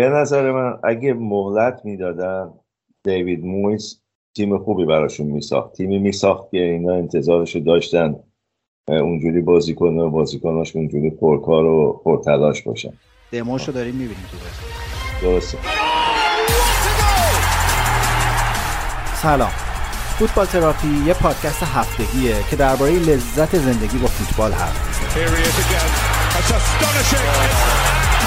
به نظر من اگه مهلت می‌دادن دیوید مویس تیم خوبی براشون میساخت. تیمی میساخت که اینا انتظارش داشتن اونجوری بازی کنه و بازیکناش اونجوری پرکار و پرتلاش باشن. دموشو داریم می‌بینیم تو درسته. سلام. فوتبال تراپی یه پادکست هفتگیه که درباره لذت زندگی با فوتبال حرف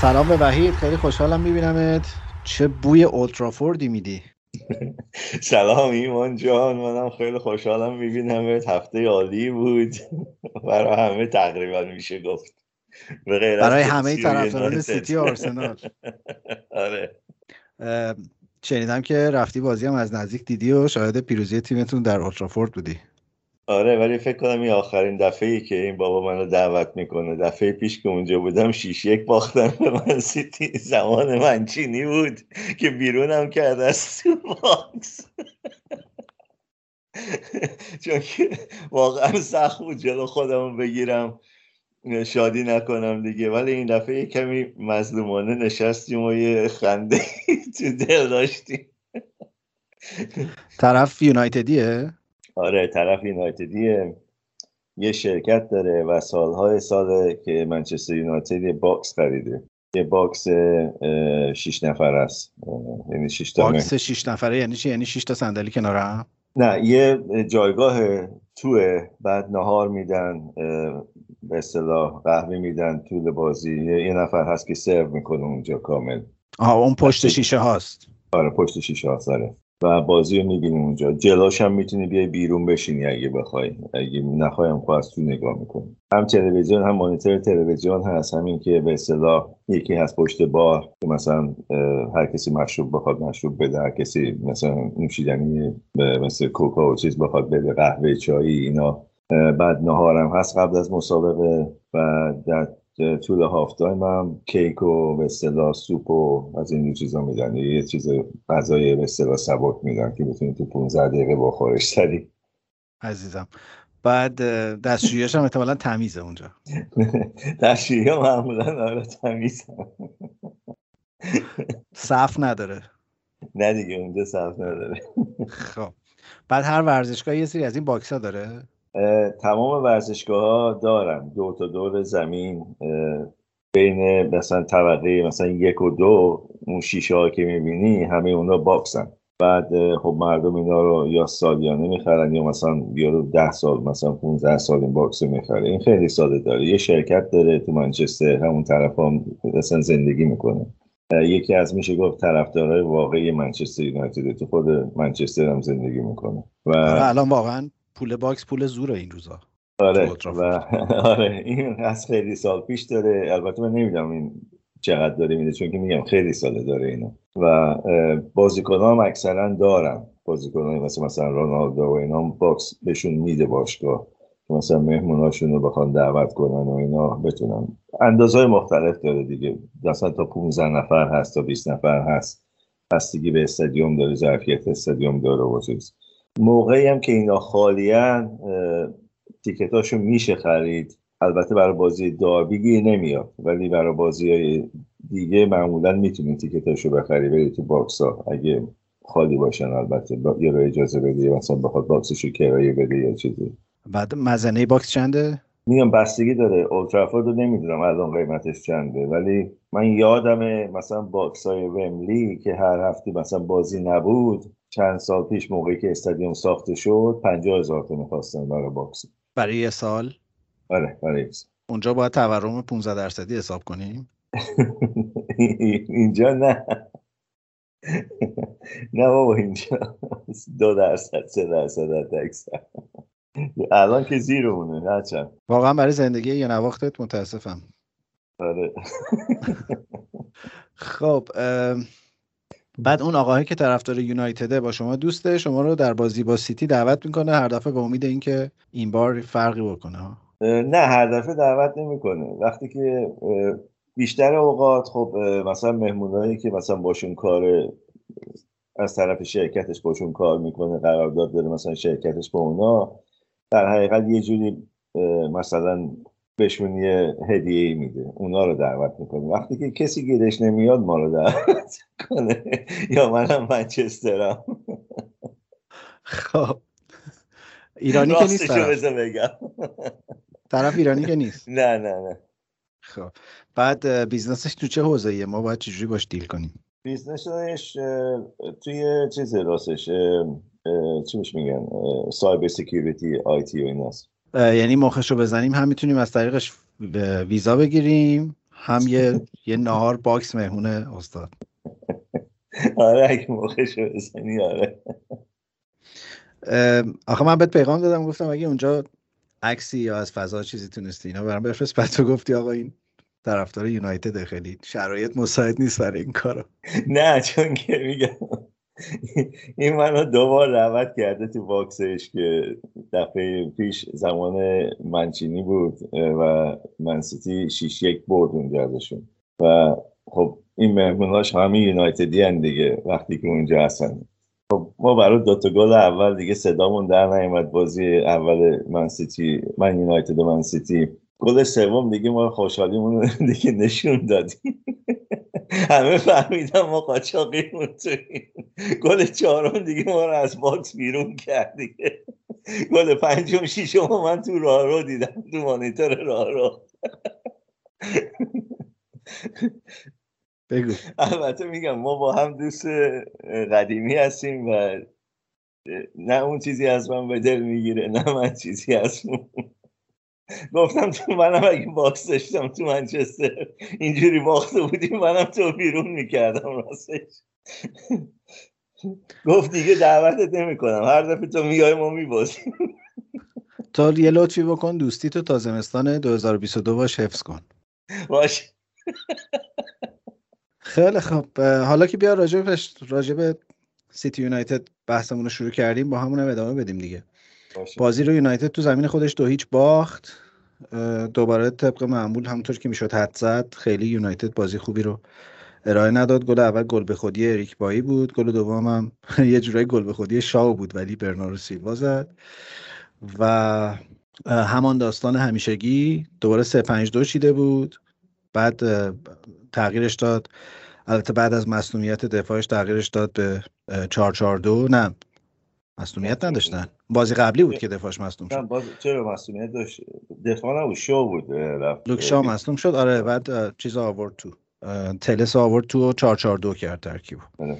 سلام به وحید خیلی خوشحالم میبینمت. چه بوی اولترافوردی میدی؟ سلام ایمان جان منم خیلی خوشحالم میبینمت. هفته عالی بود. برای همه تقریبا میشه گفت. برای همه طرفداران سیتی و آرسنال. آره. شنیدم که رفتی بازی هم از نزدیک دیدی و شاهد پیروزی تیمتون در اولترافورد بودی. آره ولی فکر کنم این آخرین دفعه ای که این بابا منو دعوت می‌کنه. دفعه پیش که اونجا بودم شیش یک باختن به من سیتی زمان منچینی بود که بیرونم کرده از تو box. چون که واقعا سخت بود جلو خودم بگیرم. شادی نکنم دیگه. ولی این دفعه کمی مظلومانه نشستیم و یه خنده تو دل داشتیم. طرف یونایتدیه؟ آره طرف یونایتدیه یه شرکت داره و سالهای ساله که منچستر یونایتد یه box خریده. یه box شیش نفر است. یعنی شیش تا box شیش نفره یعنی چی؟ یعنی شیش تا صندلی کنار هم؟ نه یه جایگاه توئه. بعد نهار میدن به اصطلاح قهوه میدن طول بازی. یه نفر هست که سرو می‌کنه اونجا کامل. آها اون پشت شیشه هاست. آره پشت شیشه هاست آره. و بازی رو می‌بینی اونجا. جلوش هم می‌تونی بیای بیرون بشینی اگه بخوای. اگه نخوایم از تو نگاه می‌کنی. هم تلویزیون هم مانیتور تلویزیون هست. همین که به اصطلاح یکی هست پشت بار که مثلا هر کسی مشروب بخواد مشروب بده. هر کسی مثلا نوشیدنی مثل کوکا و چیز بخواد بده. قهوه چایی اینا. بعد نهارم هست قبل از مسابقه. و در طول هاف هم کیک و به اصطلاح سوپ و از این چیزا میدن. یه چیز غذای به اصطلاح سبک میدن که بتونی تو 15 دقیقه بخورش سری عزیزم. بعد دستشوییش هم احتمالا تمیزه اونجا. دستشویی ها معمولا آره تمیزه. صف نداره. نه دیگه اونجا صف نداره. خب. بعد هر ورزشگاه یه سری از این box ها داره. تمام ورزشگاه ها دارن. دو تا دور زمین بین مثلا طبقه مثلا یک و دو اون شیشه ها که می‌بینی همه اونا box ن. بعد خب مردم اینا رو یا سالیانه می‌خرن یا مثلا رو ده سال مثلا 15 سال این box می‌خره. این خیلی ساله داره. یه شرکت داره تو منچستر همون طرف هم مثلا زندگی می‌کنه. یکی از میشه گفت طرفدارای واقعی منچستر یونایتد. تو خود منچستر هم زندگی می‌کنه. و آره، الان واقعا پول box پول زوره این روزا آره و آره این از خیلی سال پیش داره. البته من نمی‌دونم این چقدر داره میده چون که میگم خیلی ساله داره اینو. و بازیکن هم اکثرا دارن. بازیکن مثل مثلا رونالدو و اینا box بهشون میده باشگاه. مثلا مهموناشون رو بخوان دعوت کنن و اینا بتونن. اندازهای مختلف داره دیگه. مثلا تا 15 نفر هست تا 20 نفر هست. بستگی به استادیوم داره ظرفیت استادیوم داره و چیز. موقعی هم که اینا خالیان ticket اشو میشه خرید. البته برای بازی derby نمیاد ولی برای بازی های دیگه معمولا می‌تونی ticket اشو بخری بری تو box ها اگه خالی باشن البته یه رو اجازه بدی مثلا بخواد box شو کرایه بده یا چیزی. بعد مزنه box چنده؟ میگم بستگی داره. اولدترافورد رو نمی‌دونم الان قیمتش چنده ولی من یادم مثلا box های ومبلی که هر هفته مثلا بازی نبود چند سال پیش موقعی که استادیوم ساخته شد 50 هزار تا می‌خواستن برای box. برای یه سال؟ آره برای سال. اونجا باید تورم 15 درصدی حساب کنیم؟ اینجا نه. نه بابا اینجا دو درصد سه درصد اکثر الان که زیرمونه نه چند واقعا برای زندگی یه نواختت متاسفم. آره. خب بعد اون آقاهی که طرفدار یونایتده با شما دوسته شما رو در بازی با سیتی دعوت می‌کنه هر دفعه به امید اینکه این بار فرقی بکنه. نه هر دفعه دعوت نمی‌کنه. وقتی که بیشتر اوقات خب مثلا مهمونایی که مثلا باشون کار از طرف شرکتش باشون کار می‌کنه قرارداد داره مثلا شرکتش با اونا در حقیقت یه جوری مثلا بهشون یه هدیه میده. اونا رو دعوت می‌کنه وقتی که کسی گیرش نمیاد ما رو دعوت کنه یا منم منچسترم. خب. ایرانی که نیست طرف. بگم. طرف ایرانی که نیست. نه نه نه. خب. بعد business ش تو چه حوزه ما باید چجوری باش deal کنیم؟ business ش توی چیز راستش چی میش میگن؟ cyber security IT و ایناست. یعنی مخش رو بزنیم. هم می‌تونیم از طریقش ویزا بگیریم هم یه یه نهار box مهمونه استاد. آره اگه مخش رو بزنی آره. آخه من بهت پیغام دادم گفتم اگه اونجا عکسی یا از فضا چیزی تونستی اینا برام بفرست بعد تو گفتی آقا این طرفدار یونایتد خیلی شرایط مساعد نیست برای این کارو. نه چون که میگم. این منو دوبار دعوت کرده تو باکسش که دفعه پیش زمان منچینی بود و منسیتی 6 یک برد اونجا ازشون. و خب این مهموناش همه یونایتدی هن دیگه وقتی که اونجا هستن. خب ما برای دوتا گل اول دیگه صدامون در نیومد. بازی اول منسیتی من یونایتد و منسیتی گل سوم دیگه ما خوشحالیمون دیگه نشون دادیم. همه فهمیدن ما قاچاقی اون تویم گل چهارم دیگه ما رو از box بیرون کرد دیگه. گل پنجم شیشم من تو راه رو دیدم تو مانیتور راه رو. بگو. البته میگم ما با هم دوست قدیمی هستیم و نه اون چیزی از من به دل می‌گیره نه من چیزی از اون. گفتم تو منم اگه box داشتم تو منچستر اینجوری باخته بودیم منم تو بیرون می‌کردم راستش. گفت دیگه دعوتت نمی‌کنم. هر دفعه تو میای ما میبازیم. تو یه لطفی بکن دوستیتو تا زمستان 2022 باش حفظ کن. باش خیلی خب. حالا که بیا راجع راجب سیتی یونایتد بحثمون رو شروع کردیم با همون هم ادامه بدیم دیگه. بازی رو یونایتد تو زمین خودش دو هیچ باخت. دوباره طبق معمول همونطور که می‌شد حد زد خیلی یونایتد بازی خوبی رو ارائه نداد. گل اول گل به خودی اریک بایی بود. گل دوم هم یه جورایی گل به خودی شاو بود ولی برنارو سیلوا زد. و همان داستان همیشگی دوباره 3 5 2 چیده بود. بعد تغییرش داد. البته بعد از مصونیت دفاعش تغییرش داد به 4 4 2 نه مصونیت نداشتن؟ بازی قبلی بود که دفاعش مصدوم شد. باز چرا مصدومیت داشت؟ دفاع نبود شو بود لوک شو مصدوم شد. آره بعد چیز آورد تو. تلس آورد تو و 442 کرد ترکیب آره.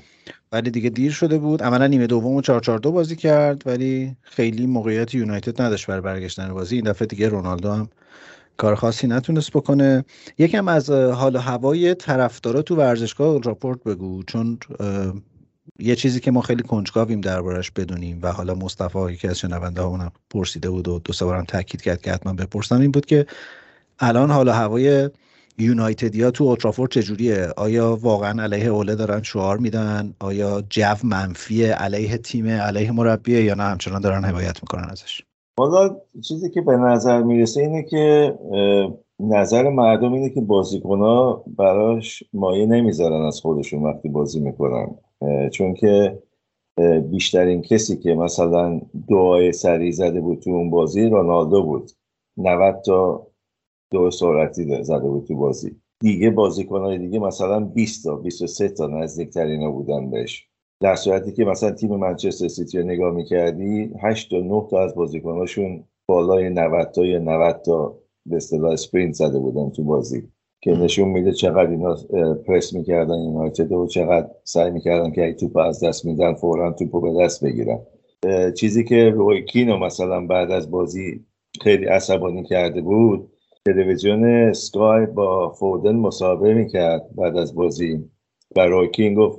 ولی دیگه دیر شده بود. عملا نیمه دوم و 442 بازی کرد ولی خیلی موقعیت یونایتد نداشت برای برگشتن بازی. این دفعه دیگه رونالدو هم کار خاصی نتونست بکنه. یکم از حال و هوای طرفدارا تو ورزشگاه راپورت بگو چون یه چیزی که ما خیلی کنجکاویم دربارش بدونیم و حالا مصطفی یکی از شنونده همون پرسیده بود و دو سه بارم تاکید کرد که حتما بپرسم این بود که الان حالا هوای یونایتدیا تو اوترافورد چجوریه؟ آیا واقعا علیه اوله دارن شعار میدن؟ آیا جو منفی علیه تیم؟ علیه مربیه؟ یا نه؟ همچنان دارن حمایت می‌کنن ازش. حالا چیزی که به نظر می‌رسه اینه که نظر مردم اینه که بازیکنها براش مایه نمی‌ذارن از خودشون وقتی بازی می‌کنن. چون که بیشترین کسی که مثلا دعای سری زده بود تو اون بازی رونالدو بود. 90 تا دو سرعتی زده بود تو بازی. دیگه بازیکنهای دیگه مثلا 20 تا 23 تا نزدیکترین بودن بهش. در صورتی که مثلا تیم منچستر سیتی رو نگاه می‌کردی 8 تا 9 تا از بازیکناشون بالای 90 تا یا 90 تا به اصطلاح sprint زده بودن تو بازی. که نشون میده چقدر اینا پرس می‌کردن یونایتد و چقدر سعی می‌کردن که توپ از دست میدن فورا توپ به دست بگیرن. چیزی که روی کین رو مثلا بعد از بازی خیلی عصبانی کرده بود تلویزیون Sky با فودن مصاحبه می‌کرد بعد از بازی و روی کین گفت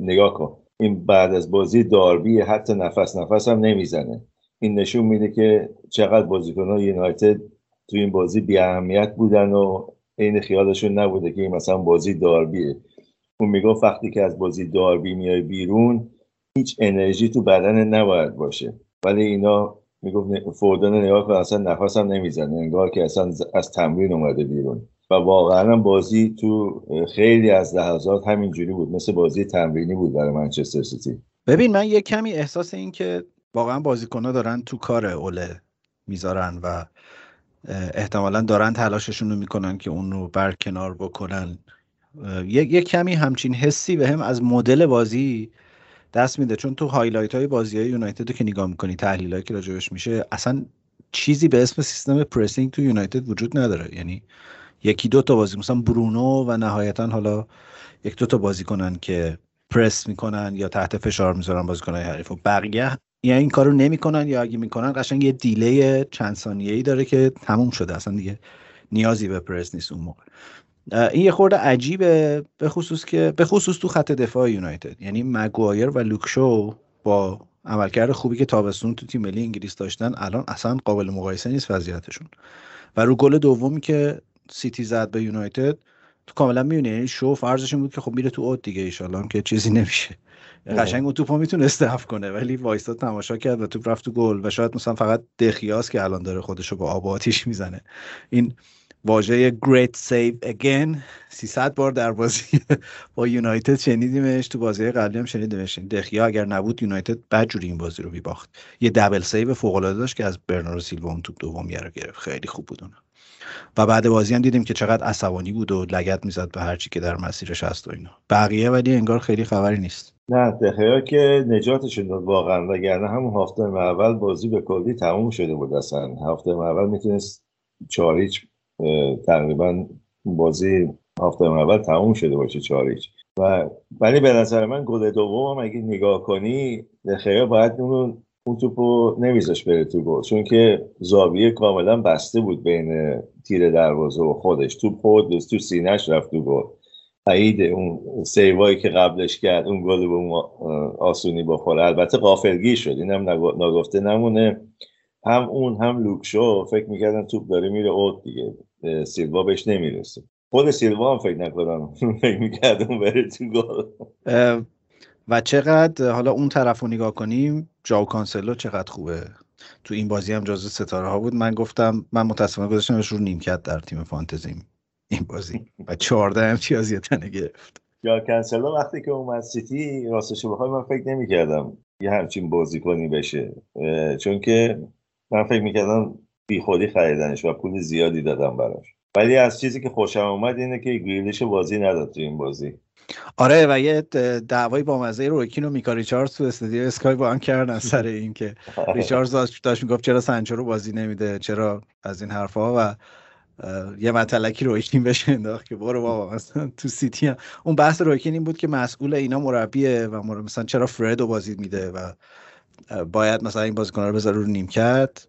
نگاه کن این بعد از بازی داربی حتی نفس نفس هم نمی‌زنه. این نشون میده که چقدر بازیکن یونایتد تو این بازی بی اهمیت بودن و عین خیالشون نبوده که این مثلا بازی داربیه. اون می‌گفت وقتی که از بازی داربی میای بیرون هیچ انرژی تو بدن نباید باشه. ولی اینا می‌گفت فوردن نگاه کن اصلا نفس هم نمی‌زنه. انگار که اصلا از تمرین اومده بیرون. و واقعا بازی تو خیلی از لحظات همینجوری بود. مثل بازی تمرینی بود برای منچستر سیتی. ببین من یه کمی احساس این که واقعا بازیکنها دارن تو کار اوله می‌ذارن و احتمالا دارن تلاششون رو می‌کنن که اون رو برکنار بکنن. یه, کمی همچین حسی به هم از مدل بازی دست میده. چون تو highlight های بازی های یونایتد که نگاه می‌کنی تحلیل هایی که راجبش میشه اصلا چیزی به اسم سیستم pressing تو یونایتد وجود نداره. یعنی یکی دو تا بازی مثلا برونو و نهایتا حالا یک دو تا بازی کنن که پرس می‌کنن یا تحت فشار می‌ذارن بازیکنهای حریف. و بقیه یا این کارو نمی‌کنن یا اگه می‌کنن قشنگ یه دیلی چند ثانیه‌ای داره که تموم شده. اصلا دیگه نیازی به پرس نیست اون موقع. این یه خورده عجیبه به خصوص که به خصوص تو خط دفاع یونایتد. یعنی مگوایر و لوکشو با عملکرد خوبی که تابستون تو تیم ملی انگلیس داشتن الان اصلا قابل مقایسه نیست وضعیتشون. و رو گل دومی که سیتی زد به یونایتد تو کاملا می‌بینی یعنی شو فرضش بود که خب میره تو اوت دیگه ایشالله که چیزی نمیشه. قشنگ اون توپو می‌تونه استحف کنه ولی وایساد تماشا کرد و توپ رفت تو گل و شاید مثلا فقط دخیاس که الان داره خودشو با آب آتیش می‌زنه. این واژه great save again 300 بار در بازی با یونایتد شنیدیمش تو بازی قبلی هم شنیدیمش. دخیا اگر نبود یونایتد بدجوری این بازی رو میباخت. یه دبل سیو فوق العاده داشت که از برنارو سیلوا اون توپ دوم گرفت. خیلی خوب بود اون و بعد بازی هم دیدیم که چقدر عصبانی بود و لگت می‌زد به هرچی که در مسیرش هست و اینا. بقیه ولی انگار خیلی خبری نیست. نه دخیا که نجاتشون داد واقعا وگرنه همون هفته اول بازی به کلی تموم شده بود اصلا. هفته اول می‌تونست چاریچ تقریبا بازی هفته اول تموم شده باشه چاریچ و ولی به نظر من گل دوم اگه نگاه کنی دخیا باید اون اون توپو نمیذاش بره تو گل. چون که زاویه کاملا بسته بود بین تیر دروازه و خودش. تو خود تو سینهش رفت تو گل. عید اون سیوایی که قبلش کرد اون گل به اون آسونی بخوره. البته قافلگی شد اینم نگفته نمونه. هم اون هم لوکشو فکر می‌کردن توپ داره میره اوت دیگه. سیلوا بهش نمی‌رسه. خود سیلوا هم فکر نکنم فکر می‌کردم بره تو گل. و چقدر حالا اون طرف رو نگاه کنیم جاو کانسلو چقدر خوبه. تو این بازی هم جزو ستاره ها بود. من گفتم من متاسفانه گذاشتمش رو نیمکت در تیم فانتزیم این بازی. و 14 امتیاز یه تنه گرفت. یا کنسلو وقتی که اومد سیتی راستش بخوای من فکر نمی‌کردم یه همچین بازیکنی بشه. چون که من فکر می‌کردم بی خودی خریدنش و پول زیادی دادم براش. ولی از چیزی که خوشم اومد اینه که گریلیش بازی نداد تو این بازی. آره و یه دعوای با مزه روکین و میکا ریچاردز تو استودیو اسکای با هم کردن سر این که ریچاردز داشت می‌گفت چرا سنچو رو بازی نمیده چرا از این حرفها و یه مطلقی رویکین بشه انداخت که برو بابا مثلا تو سیتی هم. اون بحث رویکین این بود که مسئول اینا مربیه و مثلا چرا فرد رو بازی میده و باید مثلا این بازیکن رو بذاره رو نیمکت.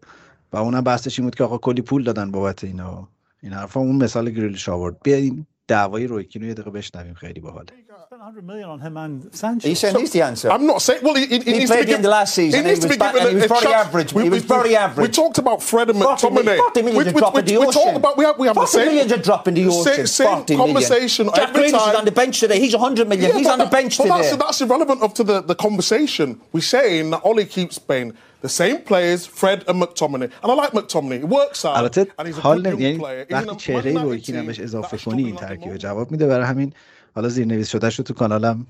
و اونم بحثش این بود که آقا کلی پول دادن بابت اینا. این حرفا. اون مثال گریلیش آورد. بیاین دعوای رویکین رو یه دقیقه بشنویم. خیلی باحاله. 100 million on him and Sanchez. He said so, he's the answer. I'm not saying. Well, he, he, he, he played in the last season. He, needs he was, to be given a, he was very average. We, he was very average. We talked about Fred and McTominay. 40 million we, we, drop we, in the ocean. We talked about we have we have the same. million a drop in the ocean. Same, same conversation Jack every time. is on the bench today. He's 100 million. Yeah, he's on the bench but today. That's, that's irrelevant up to the, the conversation. We're saying that Ollie keeps playing the same players, Fred and McTominay. And I like McTominay. It works out. البته حال یعنی وقتی چهره رو یکی نمش اضافه کنی این ترکیب جواب میده برای همین حالا زیرنویس شدهش رو تو کانالم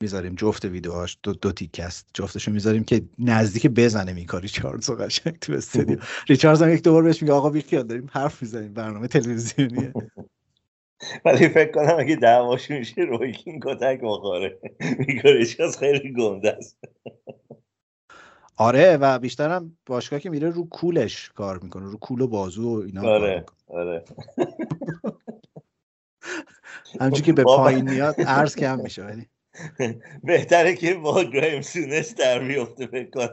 می‌ذاریم جفت ویدیوهاش دو, دو تیک است جفتشو می‌ذاریم که نزدیک بزنه میکا ریچاردز و قشنگ تو استودیو. ریچاردز هم یک دوبار بهش میگه آقا بیخیال داریم حرف می‌زنیم برنامه تلویزیونیه. ولی فکر کنم اگه دعواشون شه رویکین کتک بخوره. میکا ریچاردز خیلی گنده است. آره و بیشترم باشگاه که میره رو کولش کار می‌کنه رو کول و بازو و اینا آره آره. همچون که به پایین میاد عرض کم میشه ولی بهتره که با گرایم سونس در میفته فکر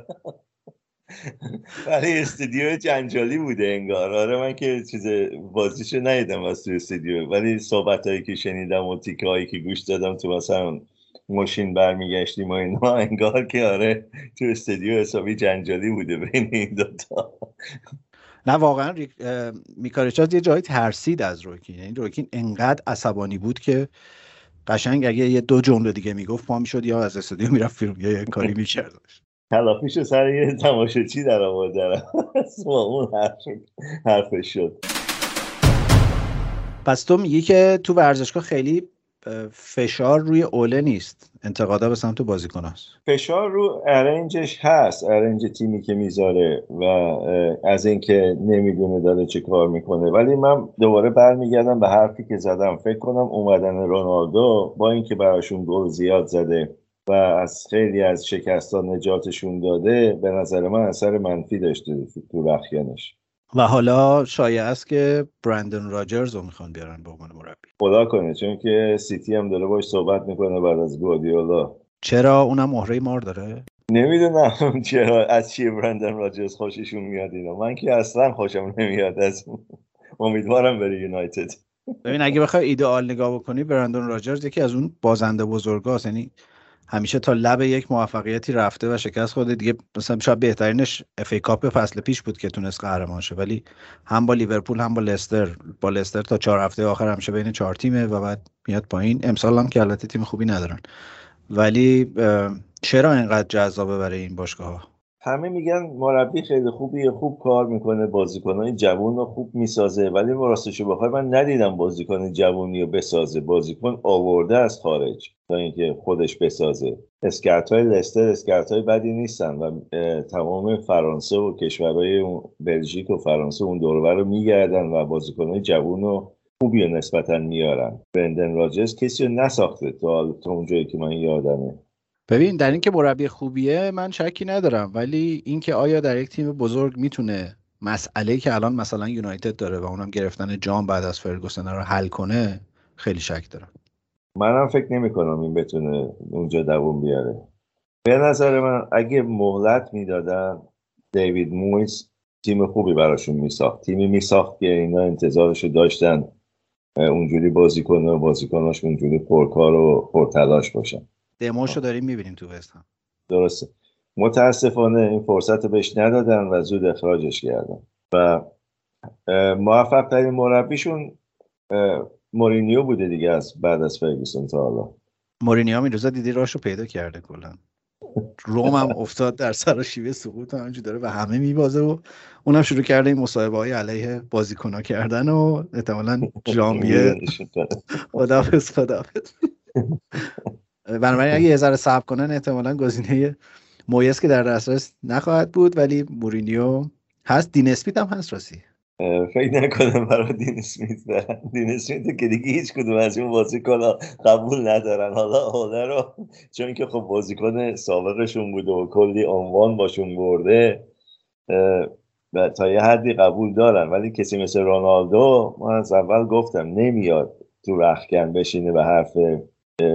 ولی استودیو جنجالی بوده انگار. آره من که چیز بازیشو ندیدم از تو استودیو. ولی صحبت هایی که شنیدم و تیکه هایی که گوش دادم تو مثلا ماشین برمیگشتیم و اینا انگار که آره تو استودیو حسابی جنجالی بوده بین این دوتا. نه واقعا میکارچاز یه جایی ترسید از روکین. یعنی روکین انقدر عصبانی بود که قشنگ اگه یه دو جمله دیگه می‌گفت پا می‌شد یا از استودیو می‌رفت فیلم یا یه کاری می‌کرد تلافیشو سر یه تماشاچی در آورد اون حرفش شد. پس تو میگی که تو ورزشگاه خیلی فشار روی اوله نیست. انتقادا به سمت بازیکن هست فشار رو ارنجش هست ارنج تیمی که می‌ذاره و از اینکه نمی‌دونه داره چه کار می‌کنه. ولی من دوباره برمیگردم به حرفی که زدم. فکر کنم اومدن رونالدو با اینکه براشون گل زیاد زده و از خیلی از شکستان نجاتشون داده به نظر من اثر منفی داشته تو رخیانش. و حالا شایع است که برندن راجرز رو می‌خوان بیارن به عنوان مربی. خدا کنه چون که سیتی هم داره باش صحبت می‌کنه بعد از گواردیولا چرا؟ اونم مهره مار داره؟ نمی‌دونم چرا از چیه برندن راجرز خوششون میاد اینا. من که اصلا خوشم نمیاد از امیدوارم بره یونایتد. ببین اگه بخوای ایدئال نگاه بکنی برندن راجرز یکی از اون بازنده بزرگاست. یعنی همیشه تا لب یک موفقیتی رفته و شکست خورده. دیگه مثلا شاید بهترینش FA Cup فصل پیش بود که تونست قهرمان شه. ولی هم با لیورپول هم با لستر. با لستر تا چهار هفته آخر همیشه بین چهار تیمه و بعد میاد پایین. امسال هم که البته تیم خوبی ندارن. ولی چرا اینقدر جذابه برای این باشگاه همه میگن مربی خیلی خوبیه خوب کار می‌کنه بازیکنهای جوون رو خوب می‌سازه ولی راستشو بخوای من ندیدم بازیکن جوونی رو بسازه. بازیکن آورده از خارج تا اینکه خودش بسازه. scout های لستر scout های بدی نیستن و تمام فرانسه و کشورهای بلژیک و فرانسه اون دوربر رو میگردن و بازیکنهای جوون رو خوبی نسبتا میارن. برندن راجرز کسی رو نساخته تا, تا اونجایی که من یادمه. ببین در اینکه مربی خوبیه من شکی ندارم. ولی اینکه آیا در یک تیم بزرگ می‌تونه مسئله که الان مثلا یونایتد داره و اونم گرفتن جام بعد از فرگوسن رو حل کنه خیلی شک دارم. منم فکر نمی کنم این بتونه اونجا دووم بیاره. به نظر من اگه مهلت می‌دادن دیوید مویس تیم خوبی براشون میساخت. تیمی میساخت که اینا انتظارشو داشتن اونجوری بازی کنه و بازیکناش اونجوری پرکار و پرتلاش باشن. دموشو داریم می‌بینیم تو وست درسته. متاسفانه این فرصت بهش ندادن و زود اخراجش کردن. و موفق ترین مربیشون مورینیو بوده دیگه از بعد از فرگوسون تا حالا. مورینیو این روزا دیدی راشو پیدا کرده کلا. روم هم افتاد در سر شیوه سقوط همینجور داره و همه میبازه و اونم شروع کرده این مصاحبه های علیه بازیکن کردن و احتمالا جامیه خدافز خدافز بنابراین اگه یه ذره صبر کنن احتمالا گزینه مویس که در دسترس نخواهد بود ولی مورینیو هست. دین اسمیت هم هست راستی. فکر نکنم برای دین اسمیت برن دین اسمیت که دیگه هیچ کدوم از این بازیکن قبول ندارن. حالا حالا رو چون که خب بازیکن سابقشون بوده و کلی عنوان باشون برده و تا یه حدی قبول دارن. ولی کسی مثل رونالدو من از اول گفتم نمیاد تو رخکن بشینه به حرف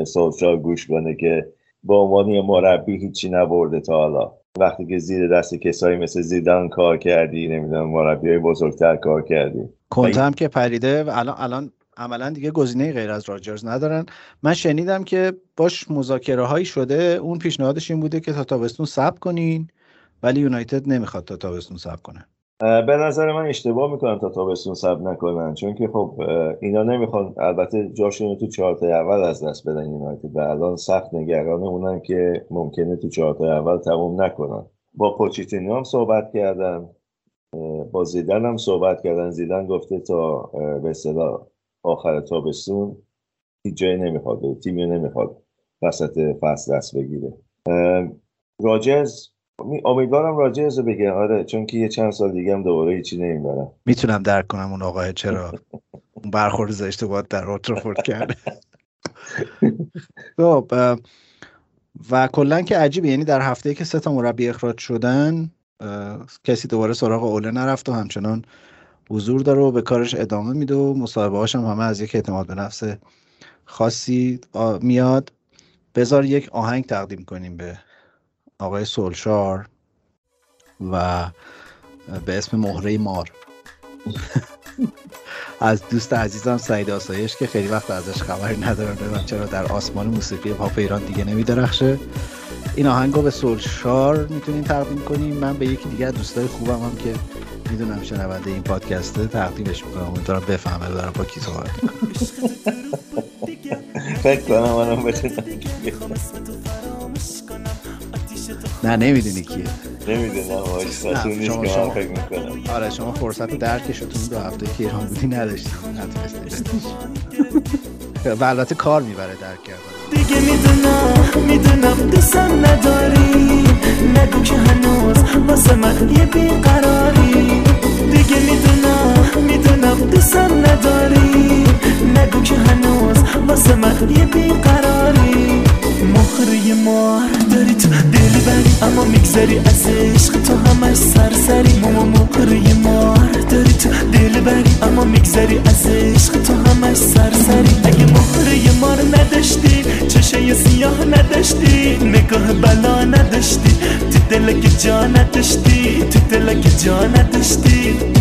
سولشار گوش کنه که به عنوان مربی هیچی نبرده تا حالا. وقتی که زیر دست کسایی مثل زیدان کار کردی نمی‌دونم مربی های بزرگتر کار کردی. کنت هم که پریده الان الان عملا دیگه گزینه غیر از راجرز ندارن. من شنیدم که باش مذاکره هایی شده اون پیشنهادش این بوده که تا تابستون صبر کنین ولی یونایتد نمی‌خواد تا تابستون صبر کنه. به نظر من اشتباه می‌کنن تا تابستون سب نکنن. چون که خب اینا نمی‌خوان البته جاشون تو چهارتا اول از دست بدن یونایتد. و الان سخت نگران اونن که ممکنه تو چهارتا اول تموم نکنن. با پوچیتینو هم صحبت کردن. با زیدن هم صحبت کردن. زیدن گفته تا به اصطلاح آخر تابستون هیچ جایی نمی‌خواد تیمی نمی‌خواد وسط فصل دست بگیره. راجرز امیدوارم راجع رو بگه. آره چون که یه چند سال دیگه هم دوباره هیچی نمی‌برم. می‌تونم درک کنم اون آقای چرا اون برخورد زشته باید در اوترافورد کرده. خب و کلا که عجیبه یعنی در هفته که سه تا مربی اخراج شدن کسی دوباره سراغ اوله نرفت و همچنان حضور داره و به کارش ادامه میده و مصاحبه هم همه از یک اعتماد به نفس خاصی میاد. بذار یک آهنگ تقدیم کنیم به آقای سولشار و به اسم مهره مار. از دوست عزیزم سعید آسایش که خیلی وقت ازش خبری ندارم من چرا در آسمان موسیقی پاپ ایران دیگه نمیدرخشه. این آهنگ رو به سولشار می‌تونیم تقدیم کنیم. من به یکی دیگه دوستای خوبم هم که می‌دونم شنونده این پادکسته تقدیمش می‌کنم. امیدوارم بفهمه دارم با کی صحبت فکر کنم منم بتونم نه نمی‌دونی کیه. نمی‌دونم آشنا نیست که من فکر می‌کنم آره شما فرصت درکشتون دو هفته که ایران بودی نداشتیم و البته کار می‌بره درک کردن. دیگه می‌دونم می‌دونم دوستم نداری. نگو که هنوز واسه من یه بیقراری. دیگه می‌دونم می‌دونم دوستم نداری. نگو که هنوز واسه من یه بیقراری. مهره مار داری تو دل بری اما میگذری از عشق تو همش سرسری. ماما مهره مار داری تو دل بری اما میگذری از عشق تو همش سرسری. اگه مهره مار نداشتی چشه سیاه نداشتی نگاه بلا نداشتی. تو دل که جا نداشتی تو دل که جا نداشتی.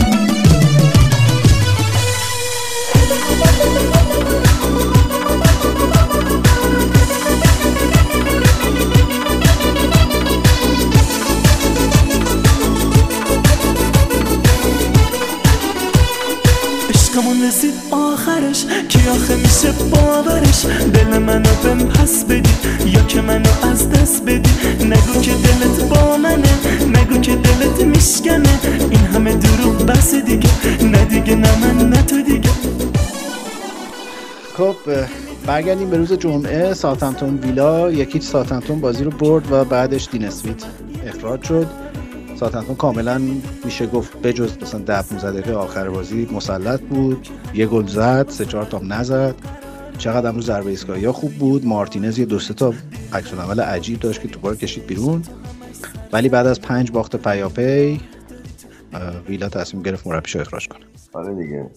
پس بدی. یا که منو از دست بدی. نگو که دلت با منه. نگو که دلت میشکنه. این همه دروغ بس دیگه. نه دیگه نه من نه تو دیگه. خب برگردیم به روز جمعه. ساتمتون ویلا یکی ساتمتون بازی رو برد و بعدش دین اسمیت اخراج شد. ساتمتون کاملا میشه گفت بجز مثلا ده 15 دقیقه آخر بازی مسلط بود. یه گل زد سه چهار تا نزد. چقدر امروز ضربه ایستگاهی ها خوب بود. مارتینز یه دو سه تا عکس عمل عجیب داشت که توپا رو کشید بیرون. ولی بعد از پنج باخت پیاپی ویلا تصمیم گرفت مربیش اخراج کنه. آره دیگه.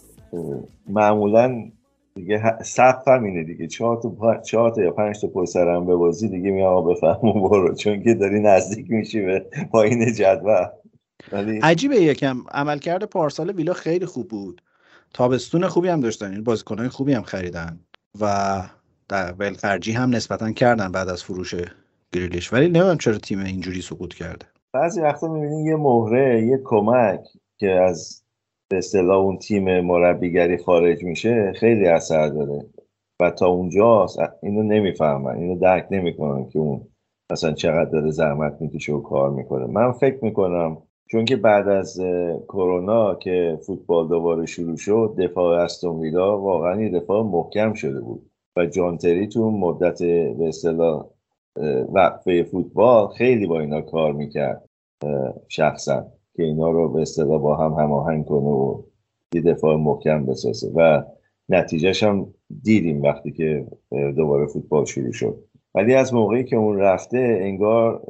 معمولا دیگه سقف همینه دیگه. چهار تا چهار تا یا پنج تا پشت سرم به بازی دیگه می آقا بفهم برو. چون که داری نزدیک میشی به پایین جدول. ولی عجیبه یکم. عملکرد پارسال ویلا خیلی خوب بود. تابستون خوبی هم داشتن. این بازیکنان خوبی هم خریدن. و در ولخرجی هم نسبتا کردن بعد از فروش گریلیش. ولی نمی‌دونم چرا تیم اینجوری سقوط کرده. بعضی وقتا می‌بینی یه مهره یه کمک که از به اصطلاح اون تیم مربیگری خارج میشه خیلی اثر داره. و تا اونجاست اینو نمی‌فهمن اینو درک نمی‌کنن که اون مثلا چقدر داره زحمت می‌کشه و کار می‌کنه. من فکر می‌کنم چون که بعد از کرونا که فوتبال دوباره شروع شد دفاع استون ویلا واقعا دفاع محکم شده بود. و جانتری تو مدت به اصطلاح وقفه فوتبال خیلی با اینا کار می‌کرد شخصا که اینا رو به اصطلاح با هم هماهنگ کنه و یه دفاع محکم بسازه. و نتیجهش هم دیدیم وقتی که دوباره فوتبال شروع شد. ولی از موقعی که اون رفته انگار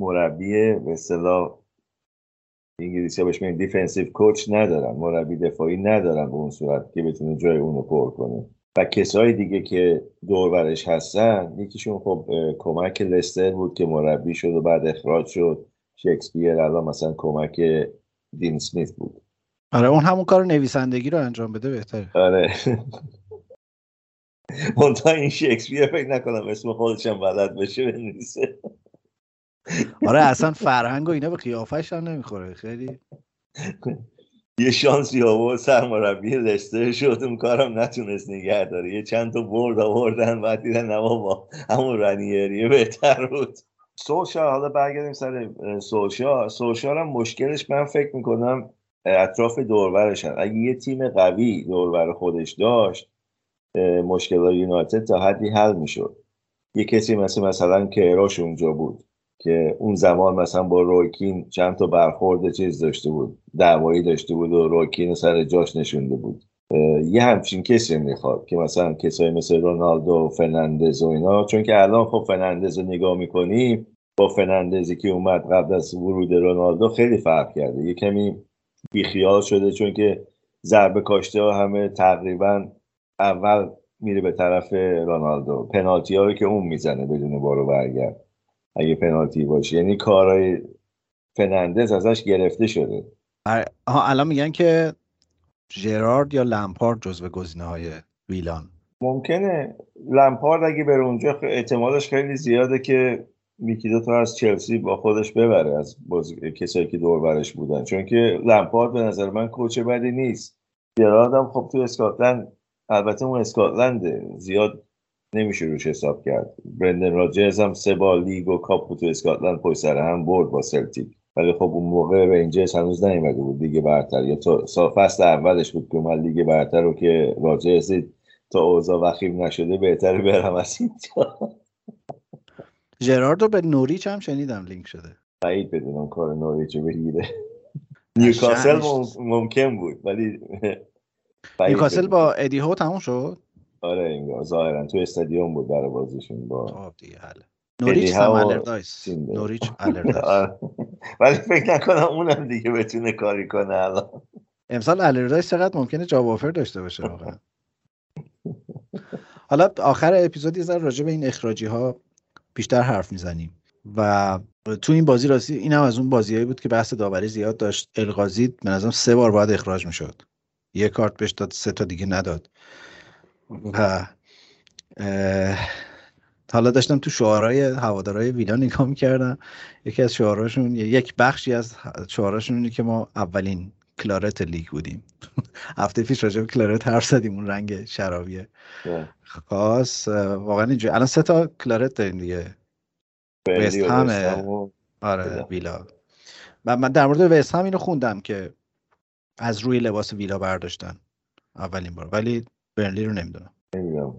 مربی به اصطلاح انگلیسی بهش میگن defensive coach ندارن مربی دفاعی ندارن به اون صورت که بتونه جای اونو پر کنه. و کسای دیگه که دور برش هستن یکیشون خب کمک لستر بود که مربی شد و بعد اخراج شد. شکسپیر الان مثلا کمک دین اسمیت بود. آره اون همون کار نویسندگی رو انجام بده بهتره. آره. منتها این شکسپیر فکر نکنم اسم خودش هم بلد بشه بنویسه. آره اصلا فرهنگ و اینا به قیافش هم نمی‌خوره. خیلی. یه شانسی آورد سرمربی لستر شد اون کارم نتونست نگه داره. یه چند تا برد آوردن بعد دیدن نه با همون رنیریه بهتر بود. سوشال حالا برگردیم سر سولشار سولشار هم مشکلش من فکر می‌کنم اطراف دور و برش هست اگه یه تیم قوی دور و بر خودش داشت مشکل یونایتد تا حدی حل می‌شد. یه کسی مثل مثلا کی‌روش اونجا بود. که اون زمان مثلا با روی کین چند تا برخورد چیز داشته بود دعوایی داشته بود و روی کین سر جاش نشونده بود. یه همچین کسی می‌خواد که مثلا کسایی مثل رونالدو و فرناندز و اینا چون که الان خب فرناندز رو نگاه می‌کنیم با فرناندزی که اومد قبل از ورود رونالدو خیلی فرق کرده. یه کمی بیخیال شده چون که ضربه کاشته ها همه تقریبا اول میره به طرف رونالدو. پنالتی هایی که اون می‌زنه بدون بارو برگرد. اگه پنالتی باشه. یعنی کارهای فرناندز ازش گرفته شده. آره، الان میگن که جرارد یا لمپارد جزو گزینه های ویلان. ممکنه. لمپارد اگه بره اونجا احتمالش خیلی زیاده که یکی دو تا از چلسی با خودش ببره از بازی... کسایی که دور و برش بودن. چون که لمپارد به نظر من coach بدی نیست. جرارد هم خب تو اسکاتلند البته اون اسکاتلنده زیاد نمیشه روش حساب کرد. برندن راجرز هم سه بار لیگ و کاپ تو اسکاتلند پشت سر هم برد با سلتیک. ولی خب اون موقع رنجرز هنوز نیومده بود لیگ برتر. یا تا فصل اولش بود که اومد لیگ برتر رو که راجرز تا اوضاع وخیم نشده بهتره برم از اینجا. جراردو به نوریچ هم شنیدم لینک شده. بعید بدونم کار نوریچ رو بگیره. نیوکاسل ممکن بود ولی نیوکاسل با ادی هو تموم شد؟ آره این ظاهرا تو استادیوم بود برای بازیشون با خب دیگه نوریچ هم الردایس نوریچ الردایس ولی فکر نکنم اونم دیگه بتونه کاری کنه الان. امسال الردایس چقدر ممکنه جاب داشته باشه واقعا. حالا آخر اپیزود یه ذره راجع به این اخراجی ها بیشتر حرف می‌زنیم. و تو این بازی راستی این هم از اون بازیهایی بود که بحث داوری زیاد داشت. القاضی به نظرم سه بار باید اخراج می‌شد. یه کارت بهش داد سه تا دیگه نداد. و حالا داشتم تو شعارهای هوادارهای ویلا نگاه می‌کردم. یکی از شعارهاشون یک بخشی از شعارهاشون اینه که ما اولین کلارت لیگ بودیم. هفته پیش راجع به کلارت حرف زدیم اون رنگ شرابیه خاص واقعا اینجوری. الان سه تا کلارت داریم دیگه. وست همه. آره ویلا. من در مورد وست هم اینو خوندم که از روی لباس ویلا برداشتن. اولین بار. ولی برنلی رو نمی‌دونم. نمی‌دونم.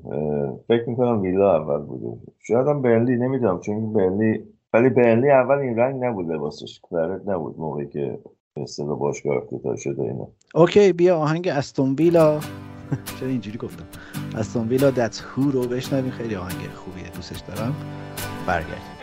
فکر می‌کنم ویلا اول بوده. شاید هم برنلی نمی‌دونم چون برنلی ولی برنلی اول این رنگ نبود لباسش کلارت نبود موقعی که اصطلاح باشگاه افتتاح شده اینا. اوکی بیا آهنگ استون ویلا چرا اینجوری گفتم؟ استون ویلا دتس هو رو بشنویم. خیلی آهنگ خوبیه دوستش دارم. برگردیم.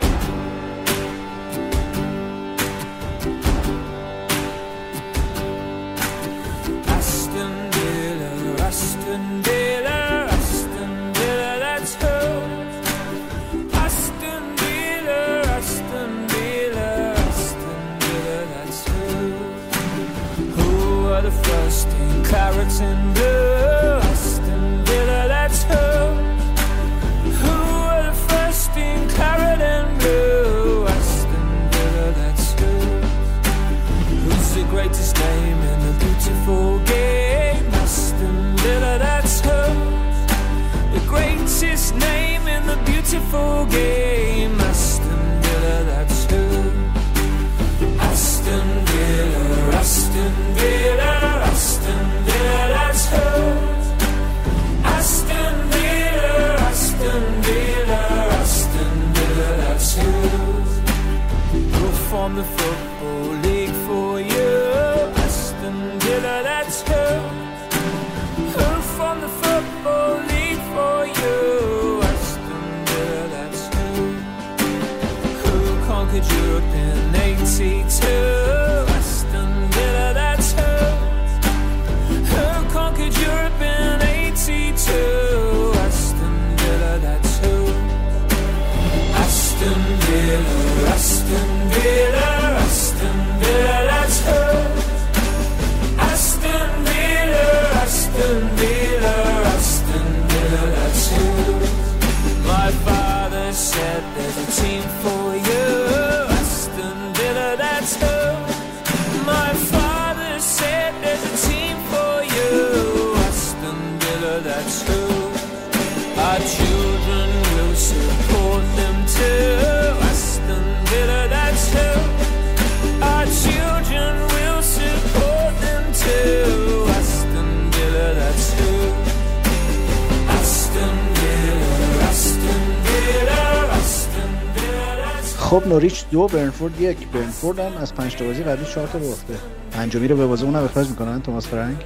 In 82. خب نوریچ دو برنفورد یک. برنفورد هم از پنج تا بازی قبلی چهار تا باخته پنجمی رو به بازی اونم اخراج می‌کنن توماس فرانک.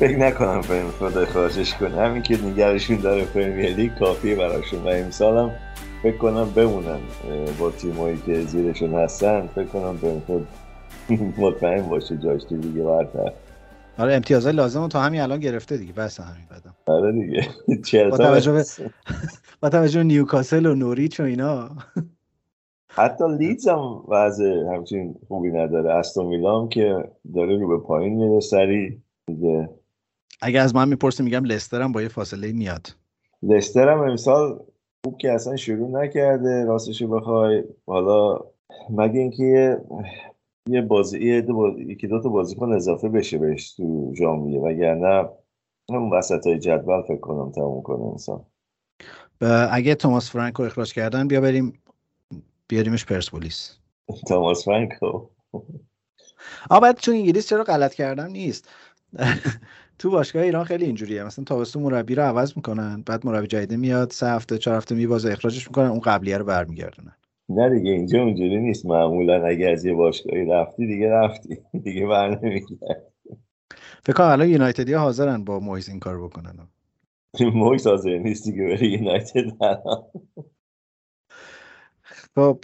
فکر نکنم برنفورد اخراجش کنه. همین که نگرشون داره پرمیر لیگ کافیه براشون و امسال هم فکر کنم بمونن. با تیمایی که زیرشون هستن فکر کنم برنفورد مطمئن باشه جاش دیگه برتر. آره امتیازهای لازم تا همین الان گرفته دیگه. بس همین بدم آره دیگه. با توجه به با توجه نیوکاسل و نوریچ و اینا. حتی لیدز هم وضع همچین خوبی نداره. استون ویلا که داره رو به پایین میره سری دیگه اگه از من می‌پرسی میگم لستر هم با یه فاصله میاد. لستر هم امسال خوب که اصلا شروع نکرده راستشو بخوای. حالا مگه اینکه یه بازی یکی دو تا بازیکن اضافه بشه بهش تو ژانویه وگرنه اون وسط های جدول فکر کنم تموم کنه انسان اگه توماس فرانکو اخراج کردن بیا بریم بیاریمش پرسپولیس. توماس فرانکو. آ بعد چون انگلیس چرا غلط کردم نیست. تو باشگاه ایران خیلی اینجوریه. مثلا تابستون مربی رو عوض می‌کنن بعد مربی جدید میاد سه هفته چهار هفته میوازه اخراجش می‌کنن اون قبلیه رو برمیگردونن. نه دیگه اینجا اونجوری نیست. معمولا اگه از یه باشگاهی رفتی دیگه رفتی. دیگه بر فکر کنم الان یونایتدی حاضرن با مویز این کار بکنن. مویز حاضر نیست دیگه بره یونایتد خب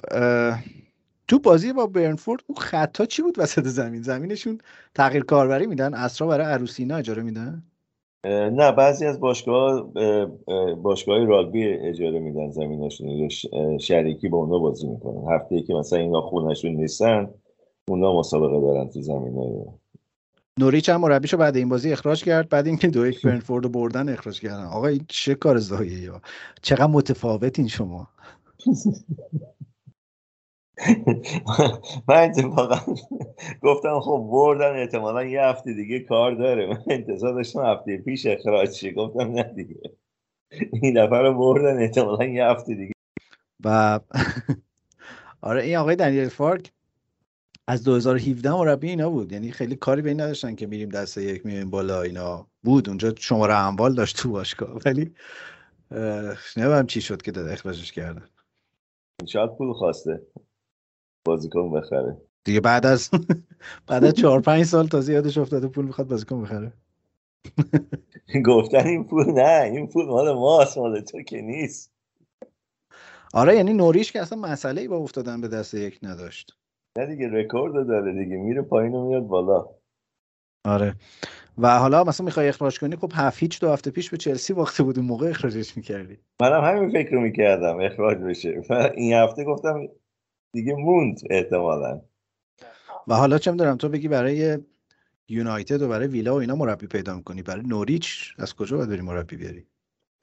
تو بازی با برنفورد اون خطا چی بود وسط زمین؟ زمینشون تغییر کاربری میدن اسرا برای عروسینا اجاره میدن؟ نه بعضی از باشگاه باشگاه راگبی اجاره میدن زمیناشون شریکی با اونا بازی می‌کنن. هفته ای که مثلا اینا خونشون نیستن اونا مسابقه دارن تو زمین های نوریچ هم مربیشو بعد این بازی اخراج کرد بعد اینکه دو یک برنفورد رو بردن اخراج کردن. آقا این چه کار زایه یا؟ چقدر متفاوتین شما. من اتفاقا گفتم خب بردن احتمالا یه هفته دیگه کار داره. من انتظار داشتم هفته پیش اخراج گفتم نه دیگه. این دفعه رو بردن احتمالا یه هفته دیگه. و آره این آقای دنیل فارک از 2017 مربی اینا بود. یعنی خیلی کاری به این نداشتن که میریم دست یک میریم بالا اینا. بود اونجا شماره اموال داشت تو باشگاه. ولی نمی‌دونم چی شد که داد اخراجش کردن. شاید پول خواسته. بازیکن بخره. دیگه بعد از بعد از چهار پنج سال تازه یادش افتاده پول می‌خواد بازیکن بخره. گفتن این پول نه این پول مال ماست مال تو که نیست. آره یعنی نوریش که اصلا مسئله ای با افتادن به دست یک نداشت. نه دیگه رکورد داره دیگه میره پایین و میاد بالا. آره. و حالا مثلا می‌خوای اخراج کنی خب هفت هیچ دو هفته پیش به چلسی باخته بود اون موقع اخراجش می‌کردی. منم همین فکر رو می‌کردم اخراج بشه. این هفته گفتم دیگه موند احتمالا. و حالا چه می‌دونم تو بگی برای یونایتد و برای ویلا و اینا مربی پیدا می‌کنی. برای نوریچ از کجا باید بری مربی بیاری؟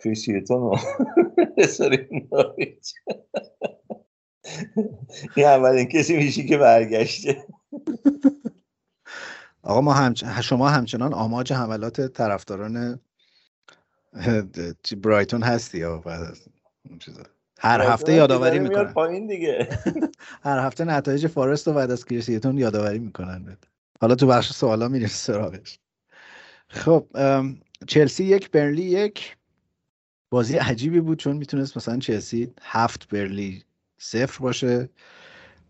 کریسیتون نوریچ. این اولین کسی میشی که برگشته. آقا ما همچ... شما همچنان آماج حملات طرفداران برایتون هستی یا هر هفته یادآوری می‌کنن. پایین دیگه. هر هفته نتایج فارست و بعد از کریسیتون یادآوری می‌کنن حالا تو بخش سوالا میریم سراغش. خب چلسی یک برلی یک. بازی عجیبی بود چون می‌تونست مثلا چلسی هفت برلی صفر باشه.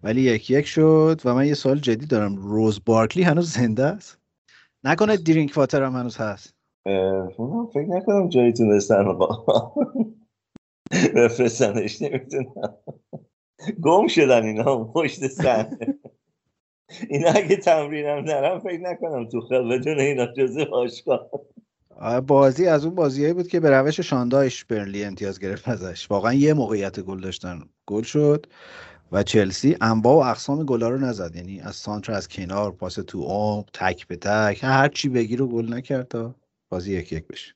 ولی یک یک شد و من یه سوال جدی دارم. روز بارکلی هنوز زنده است؟ نکنه درینک واتر هم هنوز هست. فکر نکنم جایی تونستن بفرستنش نمی‌تونم گم شدن اینا پشت سن اینا اگه تمرینم نرم فکر نکنم تو خیل بدون اینا جزه باشگاه بازی از اون بازیهایی بود که به روش شاندایش برلی امتیاز گرفت ازش. واقعا یه موقعیت گل داشتن. گل شد. و چلسی انواع و اقسام گلا رو نزد. یعنی از سانتر از کنار پاس تو عمق تک به تک هر چی بگی رو گل نکرد تا بازی یک یک بشه.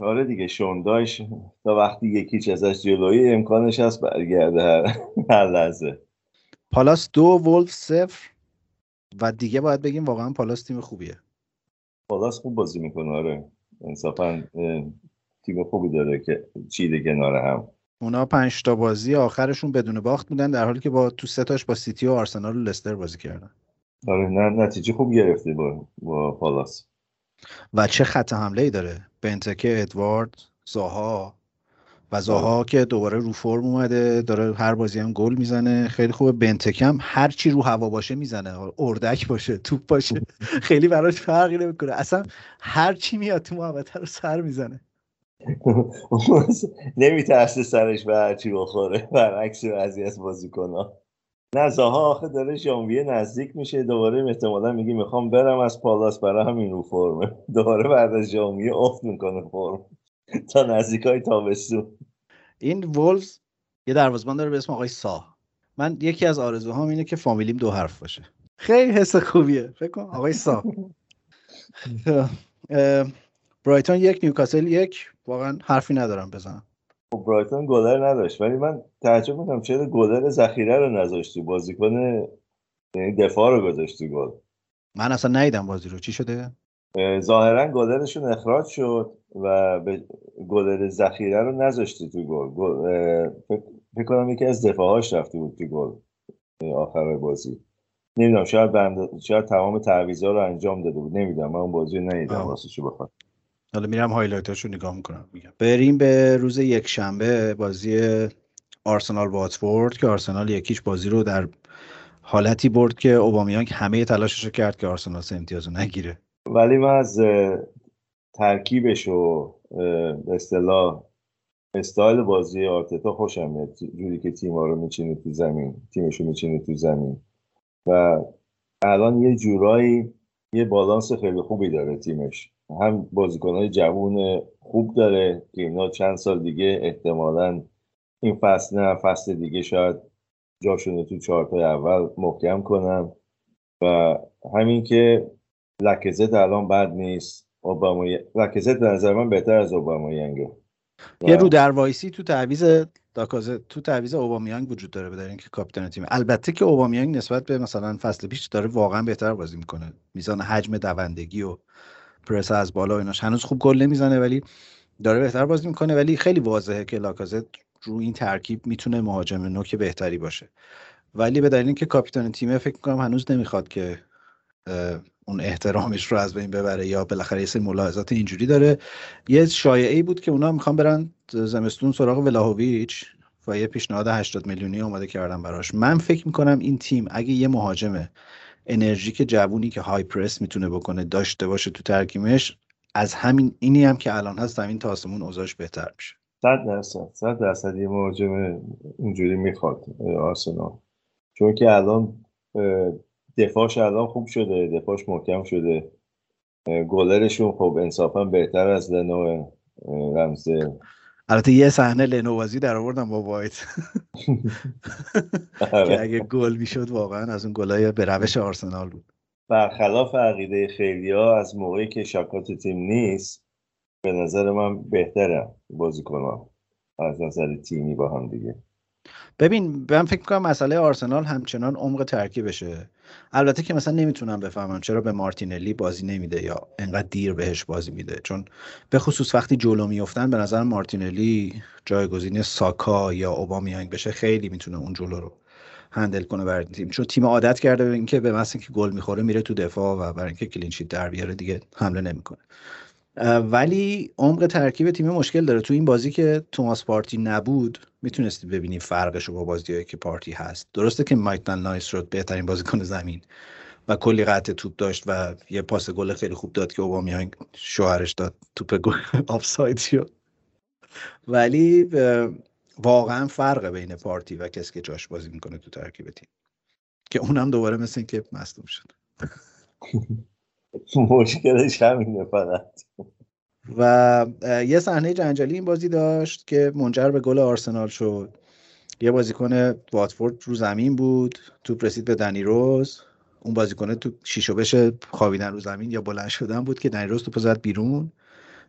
آره دیگه شونداش تا وقتی یکیچ ازش جلوی امکانش هست برگرده هر, هر لحظه. پالاس دو ولف صفر. و دیگه باید بگیم واقعا پالاس تیم خوبیه. پالاس خوب بازی می‌کنه آره. انصافا تیم خوبی داره که چیده کنار هم. اونا پنج تا بازی آخرشون بدون باخت بودن در حالی که با تو ستاش با سیتی و آرسنال و لستر بازی کردن. آره نه نتیجه خوب گرفته با, با پالاس. و چه خط حمله ای داره؟ بنتکه ادوارد زاها. و زاها که دوباره رو فرم اومده داره هر بازی هم گل می‌زنه. خیلی خوبه. بنتکه هم هر چی رو هوا باشه می‌زنه. اردک باشه توپ باشه. خیلی براش فرقی نمی‌کنه. اصلا هر چی میاد تو محوطه رو سر می‌زنه. نمیترسه سرش به هرچی بخوره. برعکس بعضی از بازیکنها. نه زاها آخه داره ژانویه نزدیک میشه. دوباره احتمالا میگی می‌خوام برم از پالاس. برای همین رو فرمه. دوباره بعد از ژانویه افت می‌کنه فرم. تا نزدیک های تابستون. این وولز یه دروازبان داره به اسم آقای سا. من یکی از آرزوهام اینه که فامیلیم دو حرف باشه. خیلی حس خوبیه. فکر کن آقای سا. برایتون یک نیوکاسل یک. واقعا حرفی ندارم بزنم. خب برایتون گلر نداشت. ولی من تعجب می‌کنم چرا گلر ذخیره رو نذاشت تو بازیکن یعنی دفاع رو گذاشت تو گل. من اصلا ندیدم بازی رو. چی شده؟ ظاهرا گلرشون اخراج شد و به گلر ذخیره رو نذاشته تو گل. فکر کنم یکی از دفاعاش رفته بود تو گل آخر بازی. نمی‌دونم شاید بند... شاید تمام تعویضا رو انجام داده بود. نمی‌دونم من اون بازی رو ندیدم واسه بخوام حالا میرم هایلایتاشو نگاه می‌کنم میگم. بریم به روز یک شنبه بازی آرسنال واتفورد که آرسنال یکیش بازی رو در حالتی برد که اوبامیانگ همه تلاشش رو کرد که آرسنال سه امتیاز رو نگیره. ولی من از ترکیبش و به اصطلاح استایل بازی آرتتا خوشم میاد. جوری که تیم رو میچینه تو زمین تیمش رو میچینه تو زمین. و الان یه جورایی یه بالانس خیلی خوبی داره تیمش. هم بازیکنهای جوون خوب داره که اینا چند سال دیگه احتمالا این فصل نه فصل دیگه شاید جاشون تو چهارتای اول محکم کنم و همین که لکزت الان بد نیست. اوباما لکزت به نظر من بهتر از اوباما ینگه یه رو در وایسی تو تعویض داکازه تو تعویض اوبامیانگ وجود داره بدارین که کاپیتان تیم. البته که اوبامیانگ نسبت به مثلا فصل پیش داره واقعا بهتر بازی می‌کنه. میزان حجم دوندگی و پرس از بالا ایناش. هنوز خوب گل نمی‌زنه ولی داره بهتر بازی می‌کنه ولی خیلی واضحه که لاکازت رو این ترکیب می‌تونه مهاجم نوک بهتری باشه. ولی به دلیل اینکه کاپیتان تیم فکر می‌کنم هنوز نمی‌خواد که اون احترامش رو از بین ببره یا بالاخره یه ملاحظات اینجوری داره. یه شایعه بود که اونا می‌خوان برن زمستون سراغ ولاهویچ و یه پیشنهاد 80 میلیونی آماده کردن براش. من فکر می‌کنم این تیم اگه یه مهاجم انرژیک جوونی که های پرس می‌تونه بکنه داشته باشه تو ترکیبش از همین اینی هم که الان هست زمین تا آسمون اوضاعش بهتر میشه. صد درصد صد درصد یه مهاجم اونجوری می‌خواد آرسنال. چون که الان دفاعش الان خوب شده دفاعش محکم شده. گلرشون خب انصافا بهتر از لنو رمزه. البته یه صحنه لنوازی در آوردم با وایت. که. اگه گل می‌شد واقعا از اون گلای به روش آرسنال بود. برخلاف عقیده خیلی ها از موقعی که شاکات تیم نیست به نظر من بهتره بازی کنم از نظر تیمی با هم دیگه. ببین من فکر کنم مسئله آرسنال همچنان عمق ترکیبشه. البته که مثلا نمی‌تونم بفهمم چرا به مارتینلی بازی نمیده یا انقدر دیر بهش بازی میده. چون به خصوص وقتی جلو میفتن به نظر مارتینلی جایگزین ساکا یا اوبامیانگ بشه خیلی می‌تونه اون جلو رو هندل کنه برای تیم. چون تیم عادت کرده به اینکه به مثل که گل می‌خوره میره تو دفاع و برای اینکه کلینشیت در بیاره دیگه حمله نمی‌کنه. ولی عمق ترکیب تیم مشکل داره. تو این بازی که توماس پارتی نبود می‌تونستی ببینی فرقش رو با بازیهایی که پارتی هست. درسته که مایک نایس شد بهترین بازیکن زمین و کلی قطع توپ داشت و یه پاس گل خیلی خوب داد که اوبامیانگ شوهرش داد توپ گل آفساید شد. ولی واقعا فرق بین پارتی و کسی که جاش بازی می‌کنه تو ترکیب تیم. که اونم دوباره مثل که مصدوم شد. مشکلش همینه فقط. و یه صحنه جنجالی این بازی داشت که منجر به گل آرسنال شد. یه بازیکن واتفورد رو زمین بود توپ رسید به دنی روز. اون بازیکن تو شیشو بشه خوابیدن رو زمین یا بلند شدن بود که دنی روز توپ زد بیرون.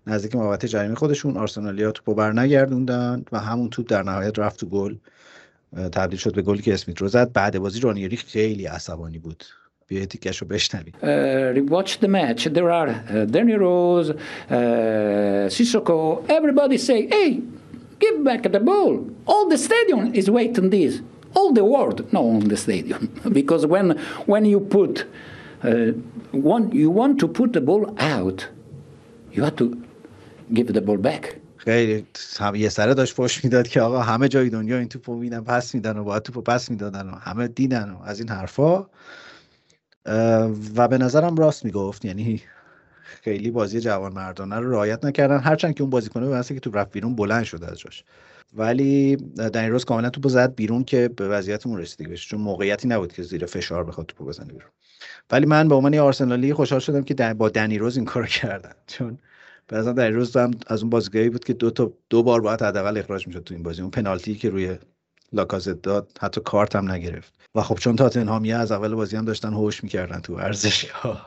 نزدیک محوطه جریمه خودشون آرسنالیا توپو بر نگردوندن و همون توپ در نهایت رفت تو گل. تبدیل شد به گلی که اسمیت رو زد. بعد بازی رانیری خیلی عصبانی بود. یه تیکه‌ش رو بشنویم rewatch the match there are Danny Rose Sissoko everybody say I give back the ball all the stadium is waiting this all the world know on the stadium because when when you put uh, one you want to put the ball out you have to give the ball back. خیلی هم یه سره داشت پشت می‌داد که آقا همه جای دنیا این توپو میدن پس میدن و باید توپو پس می‌دادن و همه دینن و از این حرفا. و به نظرم راست می‌گفت. یعنی خیلی بازی جوان مردانه رو رعایت نکردن. هرچند که اون بازیکنه به که تو رفت بیرون بلند شده از جاش ولی در این روز کاملا توپو زد بیرون که به وضعیتمون رسیدگی بشه. چون موقعیتی نبود که زیر فشار بخواد توپو بزنه بیرون. ولی من به عنوان آرسنالی خوشحال شدم که با دنی روز این کارو کردن. چون بعضا در این روز هم از اون بازیگری بود که دو تا دو بار باید حداقل اخراج می‌شد تو این بازی. اون پنالتی که روی لاکازت داد حتی کارت هم نگرفت. و خب چون تاتنهامی از اول بازی هم داشتن هوش می‌کردن تو ها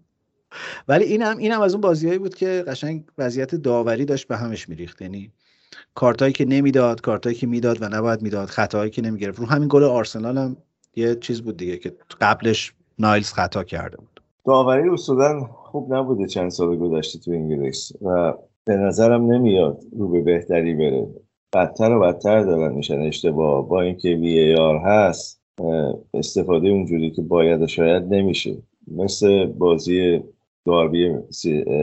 ولی این هم این هم از اون بازیهایی بود که قشنگ وضعیت داوری داشت به همش میریخت. یعنی کارتایی که نمی‌داد کارتایی که می‌داد و نباید می‌داد خطاهایی که نمی‌گرفت. رو همین گل آرسنال هم یه چیز بود دیگه که قبلش نایلز خطا کرده بود. داوری اصولا خوب نبوده چند سال گذشته تو انگلیس و به نظرم نمیاد رو به بهتری بره. بدتر و بدتر دارن میشن اشتباه. با اینکه وی آر هست استفاده اونجوری که باید شاید نمیشه. مثل بازی داربی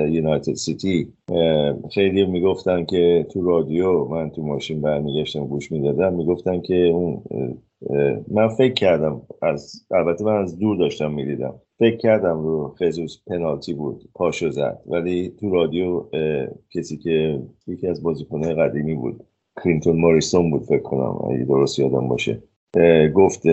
یونایتد سیتی. خیلی می‌گفتن که تو رادیو من تو ماشین برمیگشتم گوش می‌دادم می‌گفتن که اون من فکر کردم از البته من از دور داشتم می‌دیدم. فکر کردم رو خسوس پنالتی بود پاشو زد. ولی تو رادیو کسی که یکی از بازیکنهای قدیمی بود کلینتون موریسون بود فکر کنم اگه درست یادم باشه. گفت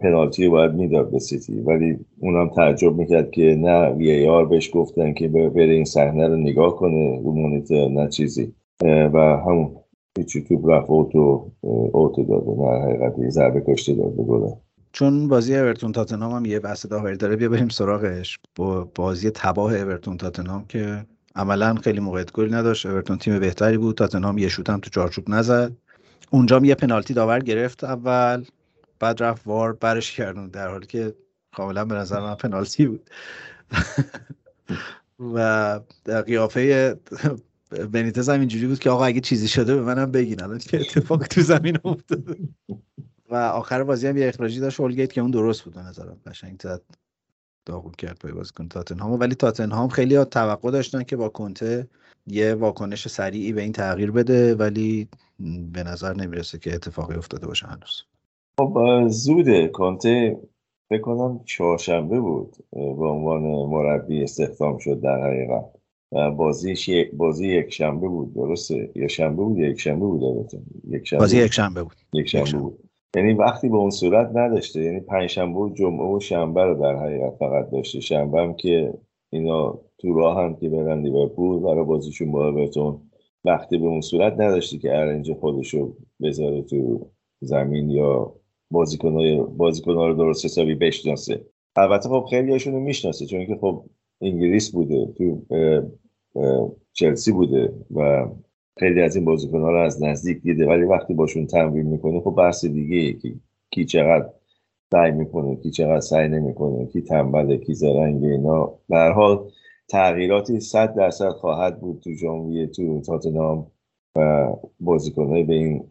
پنالتی باید می‌داد به سیتی ولی اونم تعجب می‌کرد که نه VAR بهش گفتن که بره این صحنه رو نگاه کنه رو مونیتور نه چیزی. و همون هیچی تو رفت اوتو اوتو داده نه حقیقتی ضربه کشته داده گله چون بازی اورتون تاتنهام هم یه بحث داوری داره بیا بریم سراغش. با بازی تباه اورتون تاتنهام که عملا خیلی موقعیت گلی نداشت. اورتون تیم بهتری بود. تاتنهام یه شوت هم تو چارچوب نزد. اونجا یه پنالتی داور گرفت اول. بعد رفت وار برش کردن در حالی که کاملا به نظر من پنالتی بود. و قیافه بنیتز هم اینجوری بود که آقا اگه چیزی شده به منم بگین. الان که اتفاق تو زمین افتاده. و آخر بازی هم یه اخراجی داشت اولگیت که اون درست بود به نظرم. قشنگ زد داغون کرد پای بازیکن تاتنهام. ولی تاتنهام خیلی توقع داشتن که با کنته یه واکنش سریعی به این تغییر بده ولی به نظر نمی‌رسه که اتفاقی افتاده باشه هنوز. خب زوده کنته فکر کنم چهارشنبه بود به عنوان مربی استخدام شد در حقیقت. بازیش بازی یک شنبه بود درسته؟ یا شنبه بود یک شنبه بود البته؟ یک شنبه بازی یک شنبه بود. یک شنبه بود. یعنی وقتی به اون صورت نداشته یعنی پنج شنبه و جمعه و شنبه رو در حقیقت فقط داشته. شنبه هم که اینا تو راه هم که برن لیورپول برای بازیشون با اورتون. وقتی به اون صورت نداشته که ارنج خودشو بذاره تو زمین یا بازیکن‌های بازیکن‌ها رو درست حسابی بشناسه. البته خب خیلی هاشون رو می‌شناسه چون که خب انگلیس بوده تو چلسی بوده و خیلی از این بازیکن ها رو از نزدیک دیده. ولی وقتی باشون تمرین می‌کنه خب بحث دیگه که کی چقدر سعی می‌کنه کی چقدر سعی نمی‌کنه کی تنبله کی زرنگ اینا. به حال تغییراتی صد درصد خواهد بود تو ژانویه تو تاتنام و بازیکنهای به این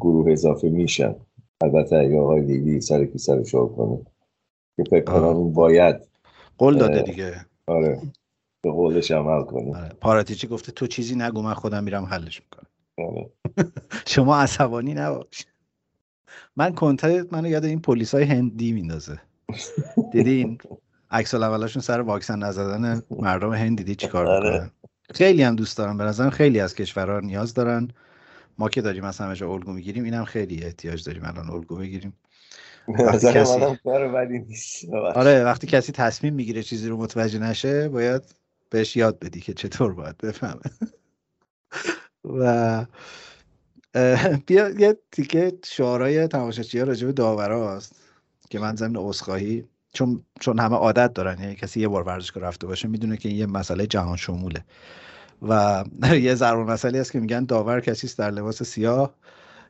گروه اضافه میشن. البته اگه آقای لیلی سر کی سر شور کنه؟ که فکر کنم باید قول داده دیگه. آره به قولش عمل کنه. آره. پاراتیچی گفته تو چیزی نگو من خودم میرم حلش می‌کنم. آره. شما عصبانی نباش. من کنته منو یاد این پلیس های هندی میندازه. دیدین عکس اولشون سر واکسن نزدن مردم هند دیدی چیکار آره. می‌کنن؟ خیلی هم دوست دارم. به نظرم خیلی از کشورها نیاز دارن. ما که داریم مثلا همه جا الگو می‌گیریم اینم خیلی احتیاج داریم الان الگو بگیریم. وقتی کسی... آره وقتی کسی تصمیم می‌گیره چیزی رو متوجه نشه باید بهش یاد بدی که چطور باید بفهمه. و بیا یه تیکه شعارهای تماشاچی ها راجع به داوراست که من زمین عذرخواهی چون چون همه عادت دارن یعنی کسی یه بار ورزشگاه رفته باشه می‌دونه که این یه مسئله جهان شموله. و یه ضرور مسئله است که میگن داور کسی است در لباس سیاه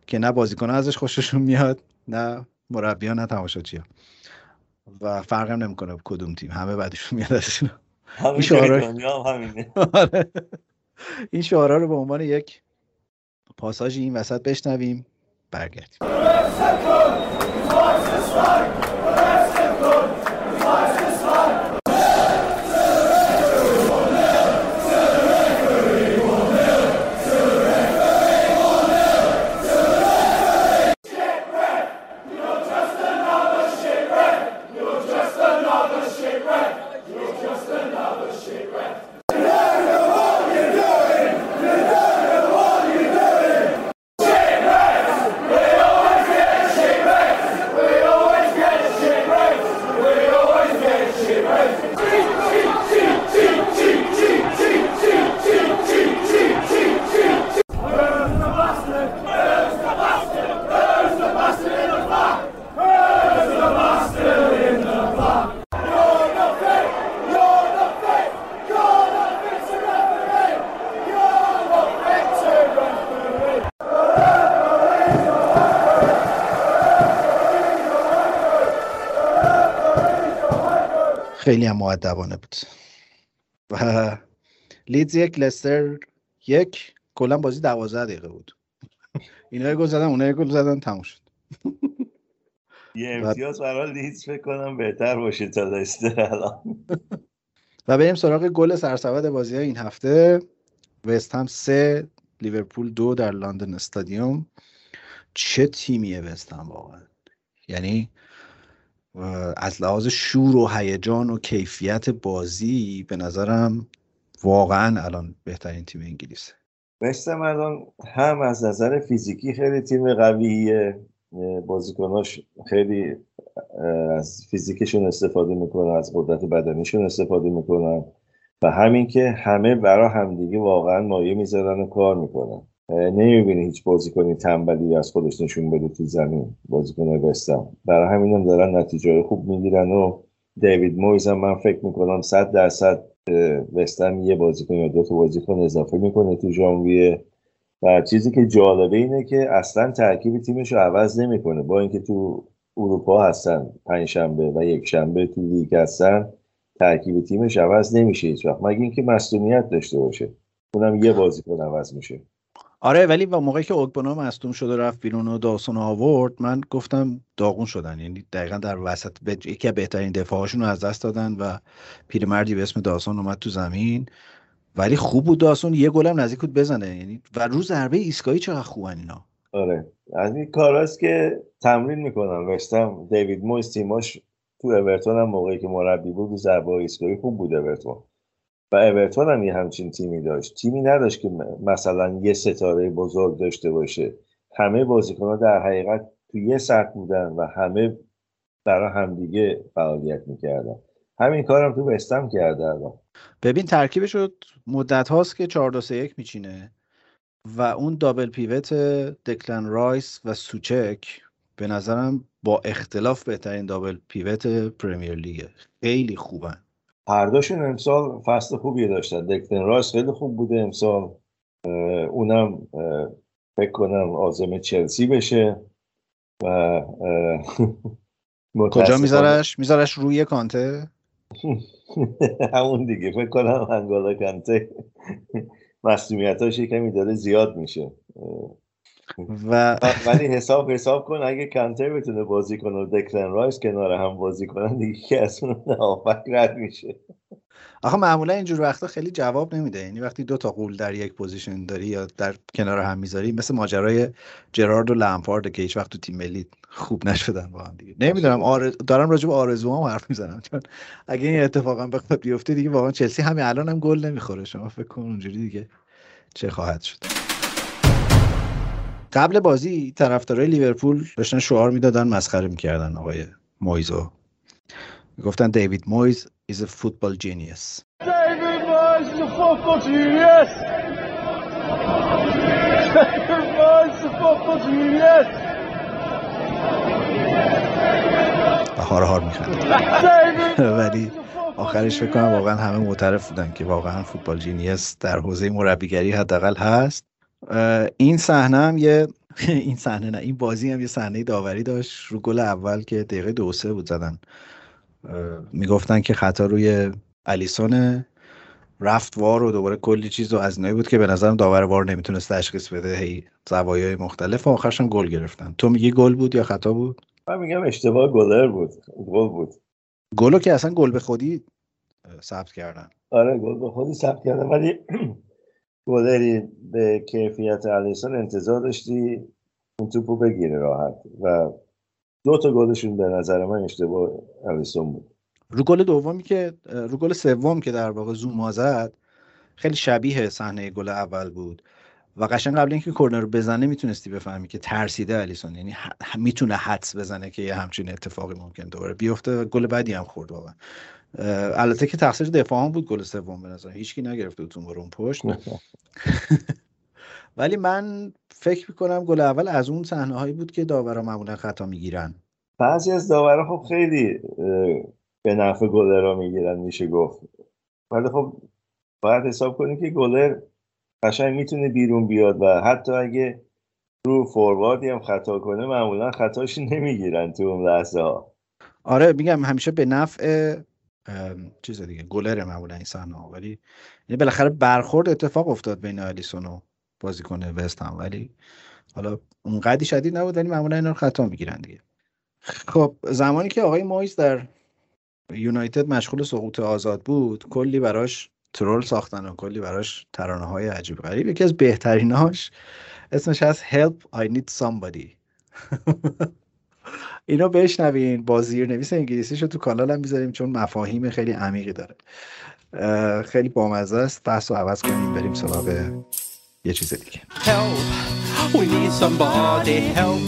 که نه بازیکن ازش خوششون میاد نه مربیان نه تماشاچی ها و فرق هم نمی‌کنه کدوم تیم. همه بعدشون میاد ازشون. این شعارا آره. این شعارا رو به عنوان یک پاساژ این وسط بشنویم. برگردیم. خیلی هم معدبانه بود. و لیدز یک لستر یک کلا بازی دوازده دقیقه بود. اینا گل زدن اونها گل زدن تموم شد. یه امتیاز برای لیدز فکر کنم بهتر باشه تا لستر الان. و بریم سراغ گل سرسبد بازی این هفته. وست هم سه لیورپول دو در لندن استادیوم. چه تیمیه وست هم واقعا؟ یعنی از لحاظ شور و هیجان و کیفیت بازی به نظرم واقعا الان بهترین تیم انگلیسه وستم الان هم از نظر فیزیکی خیلی تیم قویه. بازیکناش خیلی از فیزیکشون استفاده می‌کنن از قدرت بدنیشون استفاده می‌کنن. و همین که همه برا همدیگه واقعا مایه می‌ذارن و کار می‌کنن. نمی‌بینی هیچ بازیکنی تنبلی از خودش نشون بده تو زمین بازیکن وستم برای همین هم دارن نتیجه خوب می‌گیرن و دیوید مویز هم من فکر می‌کنم صد درصد وستم یه بازیکن یا دو تا بازیکن اضافه می‌کنه تو ژانویه. و چیزی که جالبه اینه که اصلا ترکیب تیمش رو عوض نمی‌کنه. با اینکه تو اروپا هستن پنج شنبه و یک شنبه تو لیگ هستن ترکیب تیمش عوض نمیشه هیچ وقت مگه اینکه مصونیت داشته باشه. اونم یه بازیکن عوض میشه. آره ولی با موقعی که اوگبونا مصدوم شده رفت بیرون و داسون آورد من گفتم داغون شدن. یعنی دقیقا در وسط یکی از بهترین دفاعشون رو از دست دادن و پیرمردی به اسم داسون اومد تو زمین. ولی خوب بود داسون یه گلم نزدیک بود بزنه. یعنی و رو ضربه ایستگاهی چقدر خوبن اینا. آره. از این کاراست که تمرین می‌کنم. وستم دیوید مویس تیماش تو اورتون هم موقعی که مربی بود ضربه ایستگاهی خوب بود اورتون. و اورتون هم یه همچین تیمی داشت. تیمی نداشت که مثلا یه ستاره بزرگ داشته باشه. همه بازیکنها در حقیقت تو یه سطح بودن و همه برای همدیگه فعالیت می‌کردن. همین کارم تو وستم کرده الان. ببین ترکیبش شد مدت هاست که 4 2 3 1 میچینه و اون دابل پیوت دکلن رایس و سوچک به نظرم با اختلاف بهترین دابل پیوت پرمیر لیگه. خیلی خوبن. هر دوشون امسال فصل خوبی داشتن. دکلن رایس خیلی خوب بوده امسال. اونم فکر کنم عازم چلسی بشه. و کجا میذارش؟ میذارش روی کانته؟ همون دیگه. فکر کنم انگولو کانته. مسئولیتاش کمی داره زیاد میشه. و ولی حساب حساب کن اگه کانته بتونه بازی کنه و دکلن رایس کنار هم بازی کنن دیگه که از اون رد میشه. آخه معمولا اینجور وقتا خیلی جواب نمیده. یعنی وقتی دو تا غول در یک position داری یا در کنار هم می‌ذاری مثل ماجرای جرارد و لمپارد که هیچ وقت تو تیم ملی خوب نشدن با هم دیگه. نمی‌دونم آرز... دارم راجع به آرزوام حرف می‌زنم چون اگه این اتفاقا بخواد بیفته دیگه واقعا چلسی همین الان هم گل نمی‌خوره. شما فکر کن اونجوری دیگه چه خواهد شد. قبل بازی طرفدارای لیورپول داشتن شعار می‌دادن مسخره می‌کردن آقای مویزو. می‌گفتن دیوید مویز is a football genius. David Moyes is a football genius. David Moyes is a football genius. و هار هار میخند ولی آخرش فکر کنم واقعا همه معترف بودن که واقعا فوتبال جینیس در حوزه مربیگری حداقل هست. این صحنه هم یه این صحنه نه این بازی هم یه صحنه داوری داشت رو گل اول که دقیقه دو سه بود زدن. می‌گفتن که خطا روی الیسون رفت وار و دوباره کلی چیز و از اینایی بود که به نظرم داور وار نمی‌تونست تشخیص بده هی زوایای مختلف و آخرشم گل گرفتن. تو میگی گل بود یا خطا بود؟ من میگم اشتباه گلر بود گل بود. گلو که اصلا گل به خودی ثبت کردن. آره گل به خودی ثبت کردن ولی گلری به کیفیت الیسون انتظار داشتی اون توپو بگیره راحت و دو تا گلشون به نظر من اشتباه الیسون بود. رو گل دومی که رو گل سوم که در واقع زوما زد خیلی شبیه صحنه گل اول بود و قشنگ قبل اینکه کورنر رو بزنه می‌تونستی بفهمی که ترسیده الیسون یعنی می‌تونه حدس بزنه که یه همچین اتفاقی ممکن دوباره بیفته گل بعدی هم خورد واقعا. البته که تقصیر دفاع هم بود گل سوم به نظر هیچکی نگرفته بود اون پشت. ولی من فکر می‌کنم گل اول از اون صحنه هایی بود که داورا معمولا خطا می‌گیرن. بعضی از داورا خب خیلی به نفع گلر می‌گیرن میشه گفت. ولی خب باید حساب کنی که گلر قشنگ می‌تونه بیرون بیاد و حتی اگه رو فورواردی هم خطا کنه معمولا خطاش نمی‌گیرن تو اون لحظه ها آره میگم همیشه به نفع چیز دیگه گلر معمولا این صحنه ولی یعنی بالاخره برخورد اتفاق افتاد بین الیسون و بازیکن وست هم. ولی حالا اونقدی شدید نبود ولی معمولا اینا رو خطا می‌گیرن دیگه. خب زمانی که آقای مویز در یونایتد مشغول سقوط آزاد بود کلی براش ترول ساختن و کلی براش ترانه های عجیب غریب. یکی از بهتریناش اسمش هست Help I Need Somebody. اینو بشنوین با زیر نویس انگلیسیشو تو کانال هم می‌ذاریم چون مفاهیم خیلی عمیقی داره. خیلی بامزه است. بحث رو عوض کنیم بریم سراغ یه چیز دیگه. Help. We need somebody help.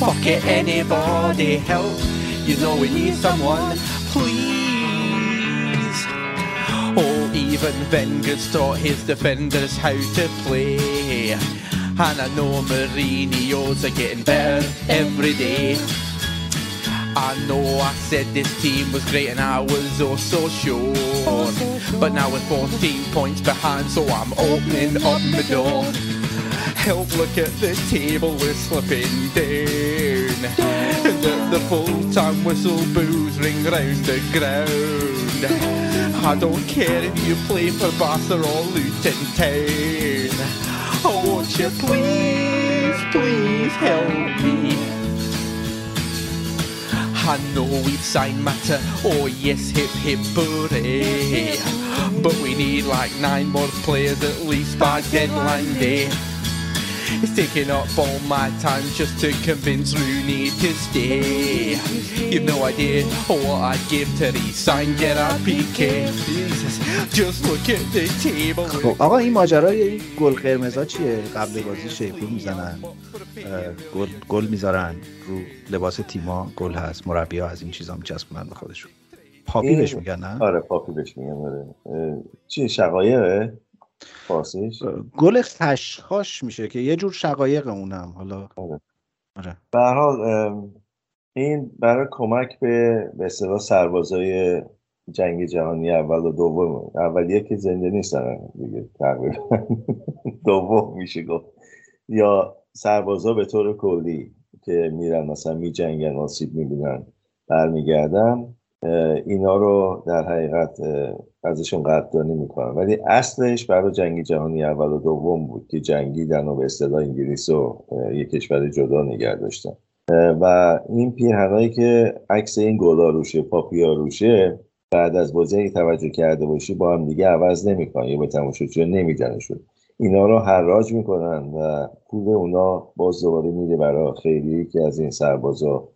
Fuck it anybody help. You know we need someone please. Oh even Wenger's taught his defenders how to play. And I know Mourinho's are getting better every day I know I said this team was great and I was also sure. But now we're 14 points behind, so I'm opening up my door. Help look at the table, we're slipping down. And at the full time whistle boos ring round the ground. I don't care if you play for Barca or Luton Town. Won't you please, please help me? I know we've signed matter, oh yes, hip hip hooray. But we need like nine more players at least by deadline day. It's taking up all my time just to convince Rooney to stay. You've no idea what I'd give to re-sign Gerard Piqué. Just look at the table. خب آقا این ماجرای این گل قرمزا چیه قبل بازی شیپور می‌زنن گل گل می‌ذارن رو لباس تیما گل هست مربی ها از این چیزا میچسبونن به خودشون پاپی بهش میگن نه آره پاپی بهش میگن آره چی شقایقه فارسیش گل خشخاش میشه که یه جور شقایق اونم حالا. آره. آره. به حال این برای کمک به به اصطلاح سربازای جنگ جهانی اول و دوم اولیه که زنده نیستن دیگه تقریبا. دوم میشه گفت. یا سربازا به طور کلی که میرن مثلا میجنگن آسیب می‌بینن برمیگردن. اینا رو در حقیقت ازشون قدردانی می‌کنن ولی اصلش برای جنگ جهانی اول و دوم بود که جنگیدن و به اصطلاح انگلیس و یک کشور جدا نگه داشتن. و این پیرهنهایی که عکس این گلا روشه پاپیا روشه بعد از بازی اگه توجه کرده باشی با هم دیگه عوض نمی‌کنن یا به تماشاچی نمیدنشون. اینا رو حراج می‌کنن و پول اونا باز دوباره میده برای خیلی که از این سربازا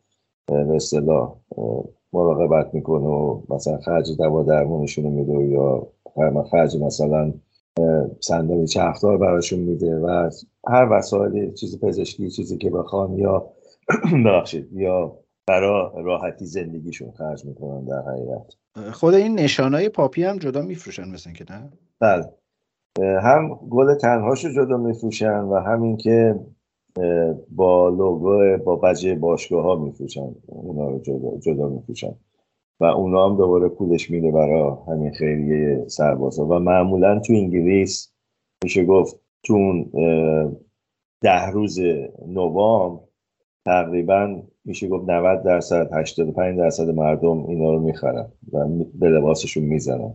به اصطلاح مراقبت می‌کنه و مثلا خرج دوا درمونشون میده یا خرج مثلا صندلی چرخدار براشون میده و هر وسایل چیز پزشکی چیزی که بخوان یا ببخشید یا برای راحتی زندگیشون خرج می‌کنن در حقیقت. خود این نشانای پاپی هم جدا میفروشن مثل که نه؟ بله. هم گل تنهاشو جدا میفروشن و همین که با لوگو با بجه باشگاه ها میفروشن. اونا رو جدا, جدا میفروشن. و اونا هم دوباره پولش میده برای همین خیریه سربازا. و معمولا تو انگلیس میشه گفت تو ده روز نوامبر تقریبا میشه گفت 90 درصد 85 درصد مردم اینا رو می‌خرن و به لباسشون می‌زنن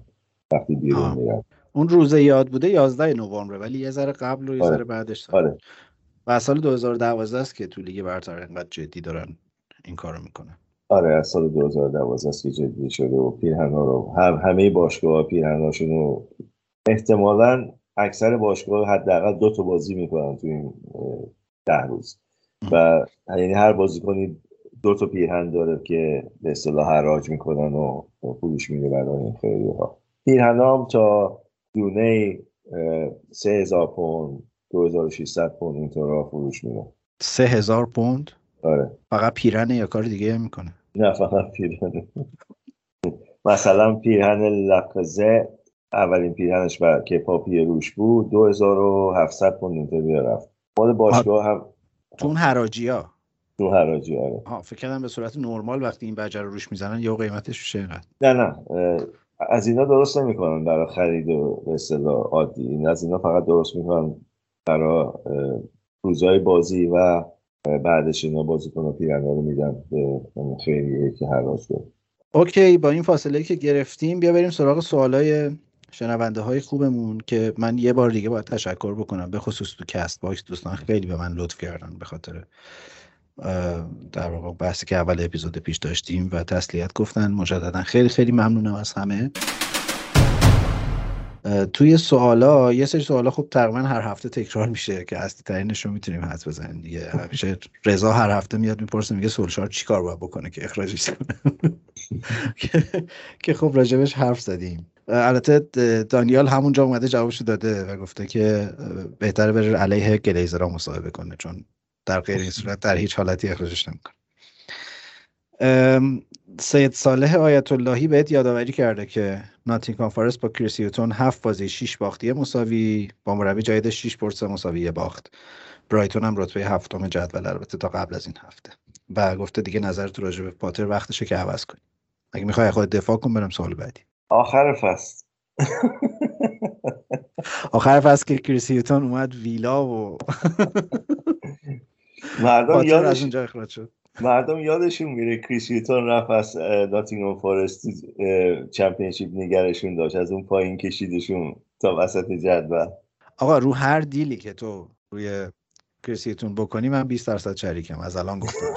وقتی بیرون میرن. اون روز یاد بوده 11 نوامبر ولی یه ذره قبل و یه آره. ذره بعدش آره. و سال 2012 است که تو لیگ برتر انقدر جدی دارن این کارو می‌کنن. آره از سال 2012 است که جدی شده و پیرهنا رو هم همه باشگاه پیرهناشون رو احتمالا اکثر باشگاه حداقل دو تا بازی می‌کنن تو این ده روز. و یعنی هر بازیکنی دو تا پیرهن داره که به اصطلاح حراج می‌کنن و پولش میده برای این خیلی ها پیرهن هم تا دونه سه هزار پوند دو هزار شیستد پوند اینطور فروش سه هزار پوند؟ آره. فقط پیرهن یا کار دیگه می‌کنه؟ نه فقط پیرهن. مثلا پیرهن لقزه اولین پیرهنش بر که پاپی روش بود دو هزار و هفتصد پوند اینطوری رفت. مال باشگاه هم تو اون حراجی ها تو حراجی آره. ها فکر کردم به صورت نرمال وقتی این بجر رو روش می‌زنن یا قیمتش میشه اینقدر. نه نه. از اینا درست نمی‌کنن برای خرید و به اصطلاح عادی. این از اینا فقط درست می‌کنن. برای روزهای بازی و بعدش اینا بازی کنن پیرنها رو میدن به خیریه که حراج کنه اوکی با این فاصله که گرفتیم بیا بریم سراغ سوالای شنونده های خوبمون که من یه بار دیگه باید تشکر بکنم به خصوص تو Castbox دوستان. خیلی به من لطف کردن به خاطر در واقع بحثی که اول اپیزود پیش داشتیم و تسلیت گفتن. مجددا خیلی خیلی ممنونم از همه. توی سوالا یه سری سوالا خب تقریبا هر هفته تکرار میشه که اصلی ترینش رو می‌تونیم حدس بزنیم دیگه. همیشه رضا هر هفته میاد می‌پرسه میگه سولشار چی کار باید بکنه که اخراجش که خب راجبش حرف زدیم. البته دانیال همونجا اومده جوابشو داده و گفته که بهتره بره علیه گلیزرها مصاحبه کنه چون در غیر این صورت در هیچ حالتی اخراجش نمی‌کنه. سید صالح آیت اللهی بهت یادآوری کرده که ناتینگهام فارست با کریسیوتون هفت بازی 6 باختی مساوی با مربی جدید 6 برد مساوی باخت. برایتون هم رتبه هفتم جدول البته تا قبل از این هفته. و گفته دیگه نظرت راجع به پاتر وقتشه که عوض کنی. اگه می‌خوای خود دفاع کن برم سوال بعدی. آخر فصل. آخر فصل که کریسیوتون اومد ویلا و مردم یادش از اونجا اخراج شد. مردم یادشون میره کریسیوتون رفت از ناتینگهام فارست چمپیونشیپ نگرشون داشت. از اون پایین کشیدشون تا وسط جدول. آقا رو هر دیلی که تو روی کریسیتون بکنی من 20 درصد شریکم. از الان گفتم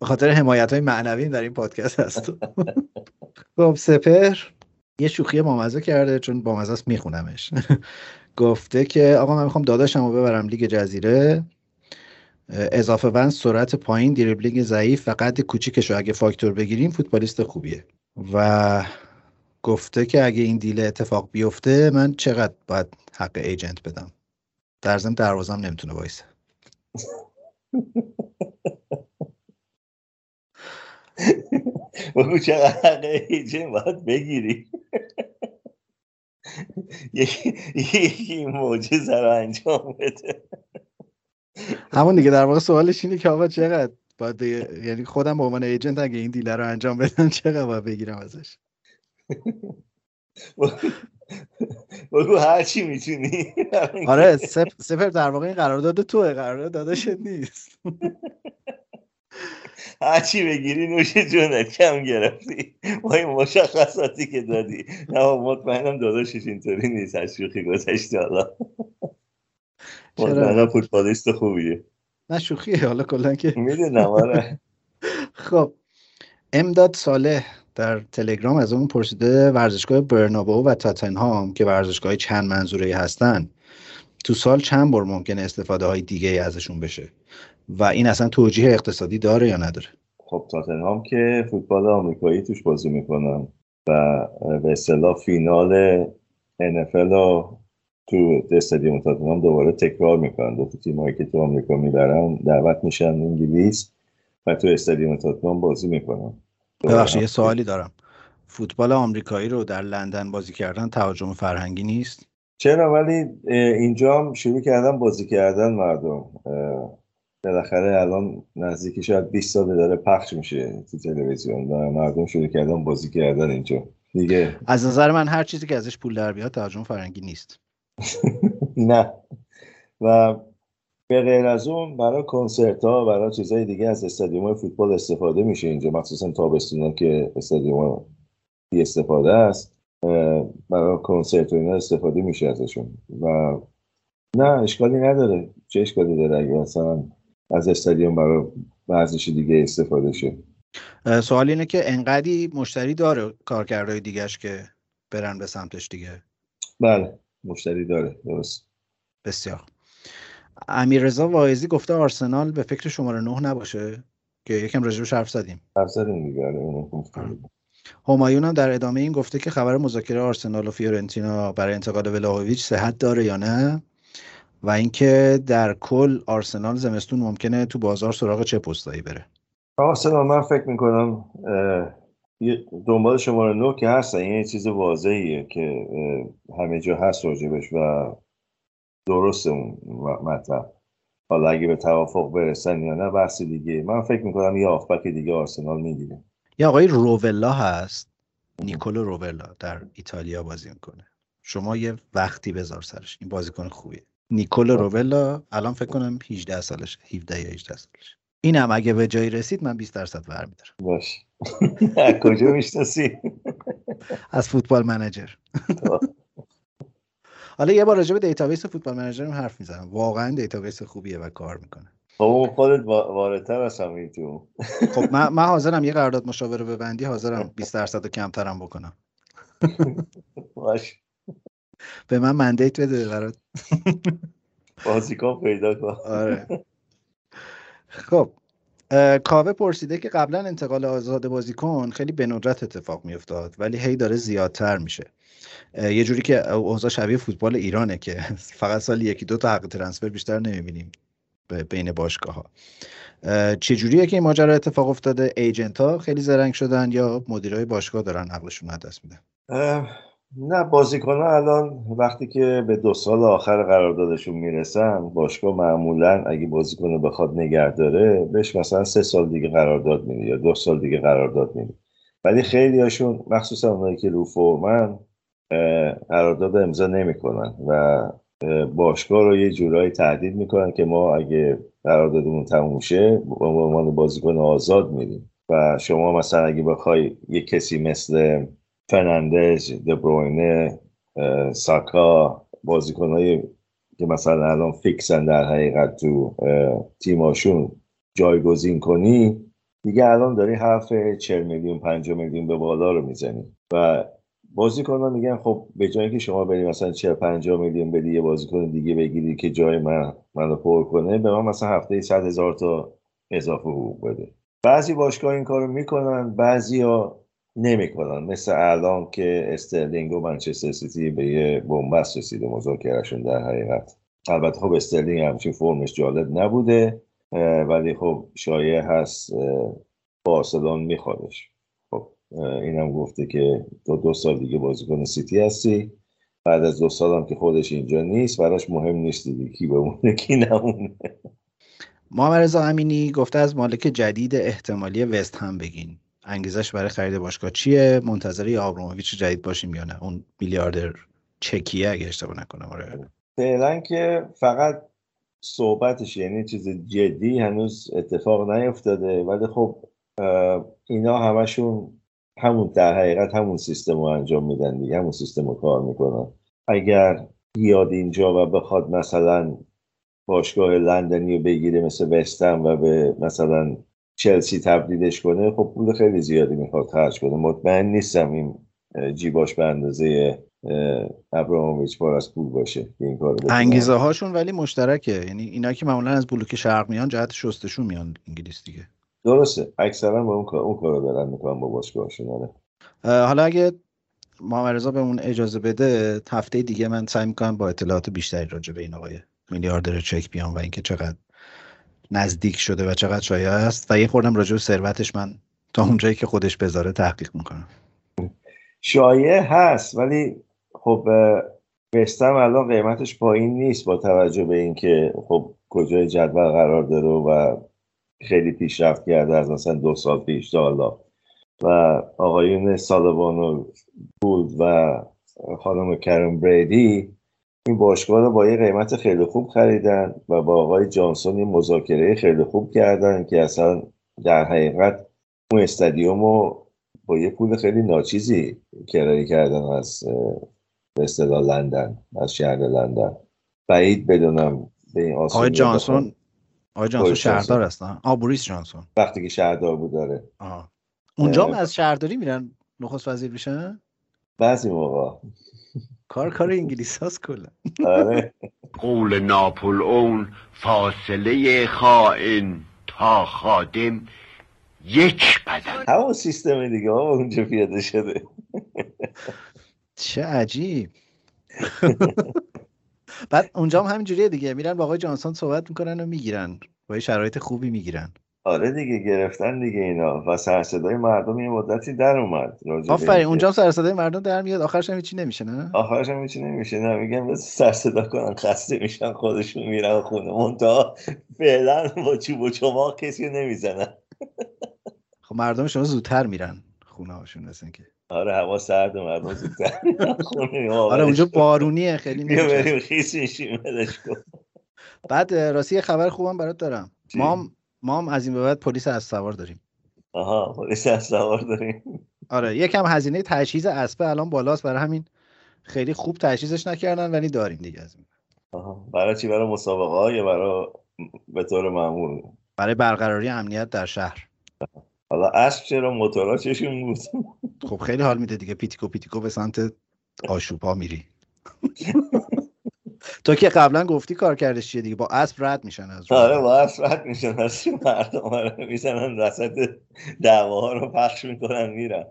به خاطر حمایت های معنوی در این پادکست هست. خب سپر یه شوخی بامزه کرده چون بامزه است میخونمش. گفته که آقا من می‌خوام داداشم رو ببرم لیگ جزیره. اضافه ون سرعت پایین دریبلینگ ضعیف و قد کوچیکش رو اگه فاکتور بگیریم فوتبالیست خوبیه. و گفته که اگه این دیل اتفاق بیفته من چقدر باید حق ایجنت بدم؟ در ضمن دروازم نمی‌تونه وایسه. بگو چقدر حق ایجنت باید بگیری. یکی یکی موجزه رو انجام بده. همون دیگه در واقع سوالش اینه که آقا چقدر باید یعنی خودم به عنوان ایجنت اگه این دیلر رو انجام بدم چقدر باید بگیرم ازش؟ بگو هر چی می‌تونی. آره سفر در واقع این قرارداد توه قرارداد داداشت نیست. هر چی بگیری نوش جونت کم گرفتی. با این مشخصاتی که دادی. نه مطمئنم داداشش اینطوری نیست. از شوخی گذشته حالا. مطمئنم فوتبالیست خوبیه. نه شوخیه. حالا کلا که می‌دونم آره. خب. امداد صالح در تلگرام از اون پرسیده ورزشگاه برنابو و تاتنهام که ورزشگاه چند منظوره هستن. تو سال چند بار ممکنه استفاده های دیگه ازشون بشه؟ و این اصلا توجیه اقتصادی داره یا نداره؟ خب تاتنهام که فوتبال آمریکایی توش بازی می‌کنن و به اصطلاح فینال NFL رو تو استادیوم تاتنهام دوباره تکرار می‌کنن. دو تا تیمایی که تو آمریکا می‌برن دعوت میشن انگلیس و تو استادیوم تاتنهام بازی می‌کنن. ببخشید یه سوالی دارم. فوتبال آمریکایی رو در لندن بازی کردن تهاجم فرهنگی نیست؟ چرا؟ ولی اینجا هم شروع کردن بازی کردن مردم. بالاخره الان نزدیکی شاید 20 سال داره پخش میشه تو تلویزیون مردم شروع کردن بازی کردن اینجا. دیگه از نظر من هر چیزی که ازش پول در بیاد تهاجم فرهنگی نیست. نه. و به غیر از اون برای کنسرت ها برای چیزهای دیگه از استادیوم فوتبال استفاده میشه اینجا. مخصوصا تابستون که استادیوم استفاده است برای کنسرت و اینا استفاده میشه ازشون. و نه اشکالی نداره. چه اشکالی داره اگه مثلا از استادیوم برای ورزش دیگه استفاده شه؟ سوال اینه که انقدی مشتری داره کارکردهای دیگهش که برن به سمتش دیگه؟ بله. مشتری داره درست. بسیار. امیررضا واعظی گفته آرسنال به فکر شماره نه نباشه که یکم راجبش حرف زدیم. حرف زدیم دیگه همایون هم در ادامه این گفته که خبر مذاکره آرسنال و فیورنتینا برای انتقال ولاهویچ صحت داره یا نه؟ و اینکه در کل آرسنال زمستون ممکنه تو بازار سراغ چه پستایی بره؟ آرسنال من فکر می‌کنم دنبال شماره نو که هست یه چیز واضحیه که همه جا هست راجبش و درسته اون مطلب. حالا اگه به توافق برسن یا نه بحث دیگه. من فکر می‌کنم یه آفبک دیگه آرسنال می‌گیره. یه آقای روولا هست. نیکولو روولا در ایتالیا بازی می‌کنه. شما یه وقتی بذار سرش. این بازیکن خوبیه. نیکولو روولا الان فکر کنم 18 سالشه. 17 یا 18 سالشه. اینم اگه به جایی رسید من 20 درصد برمیدارم. باش. از کجا می‌شناسی؟ از Football Manager حالا یه بار راجع به database Football Manager حرف می‌زنم. واقعا database خوبیه و کار می‌کنه. خب خودت واردتر از همین تو. خب من, من حاضرم یه قرارداد مشاوره ببندی حاضرم 20 درصد کمترم بکنم. باش. به من mandate بده برات. بازیکن پیدا کن. آره. خب کاوه پرسیده که قبلا انتقال آزاد بازیکن خیلی به ندرت اتفاق میافتاد ولی هی داره زیادتر میشه. یه جوری که اوضاع شبیه فوتبال ایرانه که فقط سال یکی دو تا حق ترنسفر بیشتر نمی‌بینیم بین باشگاه ها چه جوریه که این ماجرا اتفاق افتاده؟ ایجنت ها خیلی زرنگ شدن یا مدیرای باشگاه دارن عقلشون دست میدن؟ نه بازیکن الان وقتی که به دو سال آخر قراردادشون می‌رسن باشگاه معمولا اگه بازیکن بخواد نگه داره بهش مثلا سه سال دیگه قرارداد میده یا دو سال دیگه قرارداد میده. ولی خیلی هاشون مخصوصا اونایی که رو فرمن قرارداد امضا نمی‌کنن و باشگاه رو یه جورایی تهدید می‌کنن که ما اگه قراردادمون تموم شه به عنوان بازیکن آزاد میدیم و شما مثلا اگه بخوای یه کسی مثل فرناندز دبروینه ساکا بازیکنهایی که مثلا الان فیکسن در حقیقت تو تیماشون جایگزین کنی دیگه الان داری حرف 40 میلیون 50 میلیون به بالا رو می‌زنی. و بازیکن میگن خب به جایی که شما بری مثلا 40 50 میلیون بدی یه بازیکن دیگه بگیری که جای من منو پر کنه به من مثلا هفته 100 هزار تا اضافه حقوق بده. بعضی باشگاه این کارو می‌کنن بعضی ها نمی‌کنن. مثل الان که استرلینگ و منچستر سیتی به یه بن‌بست رسیده مذاکرهشون در حقیقت. البته خب استرلینگ همچین فرمش جالب نبوده ولی خب شایع هست بارسلون میخوادش. خب اینم گفته که تو دو سال دیگه بازیکن سیتی هستی. بعد از دو سال هم که خودش اینجا نیست براش مهم نیست دیگه کی بمونه کی نمونه محمد رضا امینی گفته از مالک جدید احتمالی وست هم بگین. انگیزش برای خرید باشگاه چیه؟ منتظر آبراموویچ جدید باشیم یا نه؟ اون میلیاردر چکیه اگه اشتباه نکنم آره. فعلا که فقط صحبتش یعنی چیز جدی هنوز اتفاق نیفتاده ولی خب اینا همشون همون در حقیقت همون سیستم رو انجام میدن دیگه همون سیستم رو کار می‌کنن. اگر بیاد اینجا و بخواد مثلا باشگاه لندنی رو بگیره مثل وستم و به مثلا چلسی تبدیلش کنه خب پول خیلی زیادی می‌خواد خرج کنه. مطمئن نیستم این جیباش به اندازه ابراموویچ بار از پول باشه این کار انگیزه هاشون ولی مشترکه. یعنی اینا که معمولا از بلوک شرق میان جهت شستشون میان انگلیس دیگه. درسته. اکثرا به اون کار اون کارو دارن می‌کنن با باشگاهشون آره. حالا اگه محمد رضا بهمون اجازه بده هفته دیگه من سعی می‌کنم با اطلاعات بیشتری راجع به این آقای میلیاردر چک بیام و اینکه چقدر نزدیک شده و چقدر شایع است. و یه خوردم راجع به ثروتش من تا اونجایی که خودش بذاره تحقیق می‌کنم. شایع هست ولی خب بستم الان قیمتش پایین نیست با توجه به اینکه خب کجای جدول قرار داره و خیلی پیشرفت کرده از مثلا دو سال پیش تا و آقایون سالوان و بود و خانم کرم بریدی این باشگاه رو با یه قیمت خیلی خوب خریدن و با آقای جانسون یه مذاکره خیلی خوب کردن که اصلا در حقیقت اون استادیوم رو با یه پول خیلی ناچیزی کرایه کردن از به اصطلاح لندن از شهر لندن. بعید بدونم به این آقای جانسون آقای جانسون شهردار هستن آ بوریس جانسون. وقتی که شهردار بود داره اونجا هم از شهرداری میرن نخست وزیر میشن؟ بعضی موقع. کار کار انگلیس هاست کلا. آره. قول ناپل اون فاصله خائن تا خادم یک بدن. همون سیستم دیگه ها اونجا پیاده شده. چه عجیب. بعد اونجا هم همینجوریه دیگه. میرن با آقای جانسون صحبت می‌کنن و می‌گیرن. با شرایط خوبی می‌گیرن. آره دیگه گرفتن دیگه اینا. و سرصدای مردم یه مدتی در اومد. آفرین اونجا سرصدای مردم در میاد آخرش هم چی نمیشه نه؟ آخرش هم چی نمیشه. نه میگن بس سرصدا کنن خسته میشن خودشون میرن خونه. مونتا فعلا با چوب و چماق کسی نمی‌زنن. خب مردم شما زودتر میرن خونه هاشون مثل که آره هوا سرد مردم زودتر خونه. آره اونجا بارونیه خیلی بیا بریم خیس میشیم بعد راستی خبر خوبم برات دارم. ما ما هم از این به بعد پلیس از سوار داریم. آها پلیس از سوار داریم. آره یکم هزینه تجهیز اسبه الان بالاست برای همین خیلی خوب تجهیزش نکردن ولی داریم دیگه از این برای چی؟ برای مسابقه ها یا برای به طور معمول؟ برای برقراری امنیت در شهر. حالا اسب چرا؟ موتورا چشون بود؟ خب خیلی حال میده دیگه پیتیکو پیتیکو به سمت آشوبا میری. تو که قبلا گفتی کار کردش چیه دیگه؟ با اسب رد میشن از آره با اسب رد میشن. از مردم آره. می‌زنن وسط دعواها رو پخش می‌کنن میرن.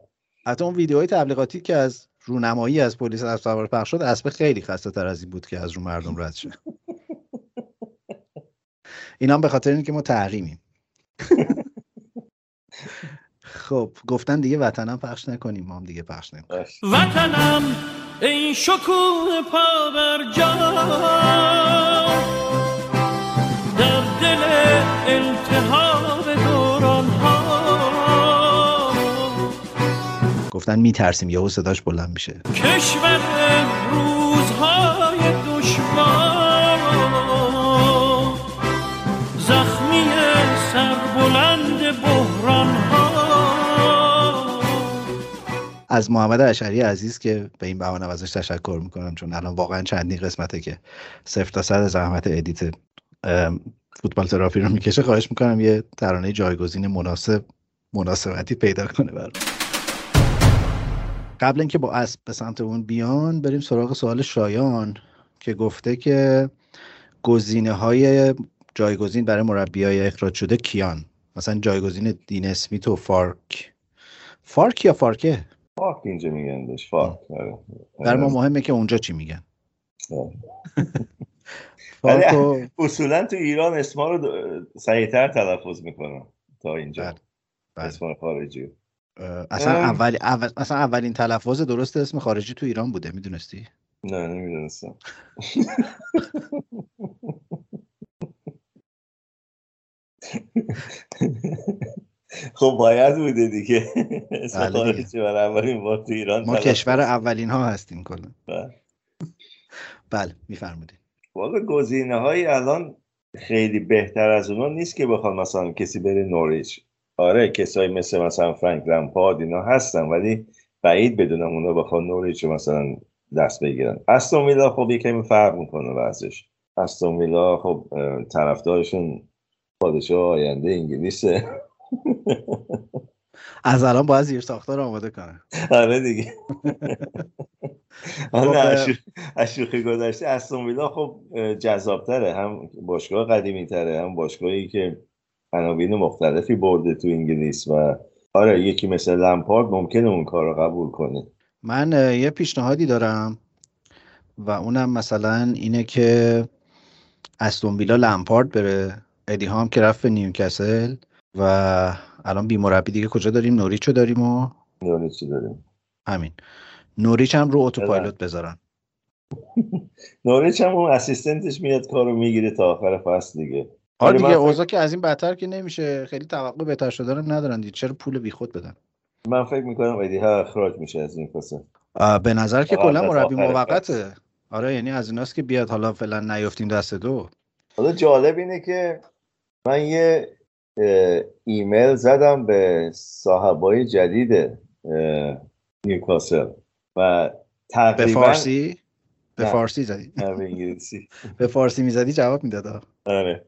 حتی اون ویدیوهای تبلیغاتی که از رونمایی از پلیس اسب سوار پخش شد اسب خیلی خسته تر از این بود که از رو مردم رد شه. اینا به خاطر اینکه ما تحریمیم خب گفتن دیگه وطنم پخش نکنیم ما هم دیگه پخش نکنیم وطنم این شکوه پا بر در دل التهاب دوران ها گفتن میترسیم یهو صداش بلند میشه. کشور روزهای از محمد اشعری عزیز که به این بهانه ازش تشکر می‌کنم چون الان واقعا چندین قسمته که صفر تا صد زحمت ادیت فوتبال ترافی رو می‌کشه. خواهش می‌کنم یه ترانه جایگزین مناسب مناسبتی پیدا کنه برام. قبل اینکه با اسب به سمت اون بیان بریم سراغ سوال شایان که گفته که گزینه های جایگزین برای مربی های اخراج شده کیان؟ مثلا جایگزین دین اسمیت و فارک. فارک یا فارکه؟ فارک اینجا میگن بهش فارک آره. در ما مهمه که اونجا چی میگن. ولی فارکو اصولا تو ایران اسما رو سریعتر تلفظ می‌کنن تا اینجا. بله، بله. اسم خارجی. اصلا اول اصلا اولین تلفظ درست اسم خارجی تو ایران بوده می‌دونستی؟ نه نمی‌دونستم. خب باید بوده دیگه. اسم بله دیگه. خارجی برای اولین بار تو ایران ما کشور اولین ها هستیم کلا. بله. بله میفرمودید واقع گزینه های الان خیلی بهتر از اونا نیست که بخوان مثلا کسی بره نوریچ آره کسایی مثل مثلا فرانک لمپارد اینا هستن ولی بعید بدونم اونا بخوان نوریچ رو مثلا دست بگیرن. استون ویلا خب یه کمی فرق می‌کنه وضعش استون ویلا خب طرفدارشون پادشاه آینده انگلیسه. از الان باید زیر ساختار آماده کنه آره دیگه. خب، آره اه، از شوخی- از شوخی گذشته. استون ویلا خب جذابتره. هم باشگاه قدیمی تره هم باشگاهی که عناوین مختلفی برده تو انگلیس و آره یکی مثل لمپارد ممکنه اون کار رو قبول کنه. من یه پیشنهادی دارم و اونم مثلا اینه که استون ویلا لمپارد بره. ادی هام که رفت به نیوکاسل. و الان بی مربی دیگه کجا داریم؟ نوریچو داریم و نوری چی داریم. همین. نوریچ هم رو بله. اتوپایلوت بذارن. نوریچ هم اون اسیستنتش میاد کارو می‌گیره تا آخر فصل دیگه. آره دیگه فکر- اوضاع که از این بدتر که نمیشه. خیلی توقع بهتر شدن ندارن دیگه. چرا پول بیخود بدن؟ من فکر می‌کنم ادی ها اخراج میشه از این فصل. به نظر که کلا مربی موقته. آره یعنی از ایناست که بیاد حالا فعلا نیفتیم دست دو. حالا جالب اینه که من یه ایمیل زدم به صاحبای جدید نیوکاسل. و به تقریبا فارسی؟ به. فارسی زدی؟ نه، به انگلیسی. به فارسی می‌زدی؟ جواب می‌داد. آره.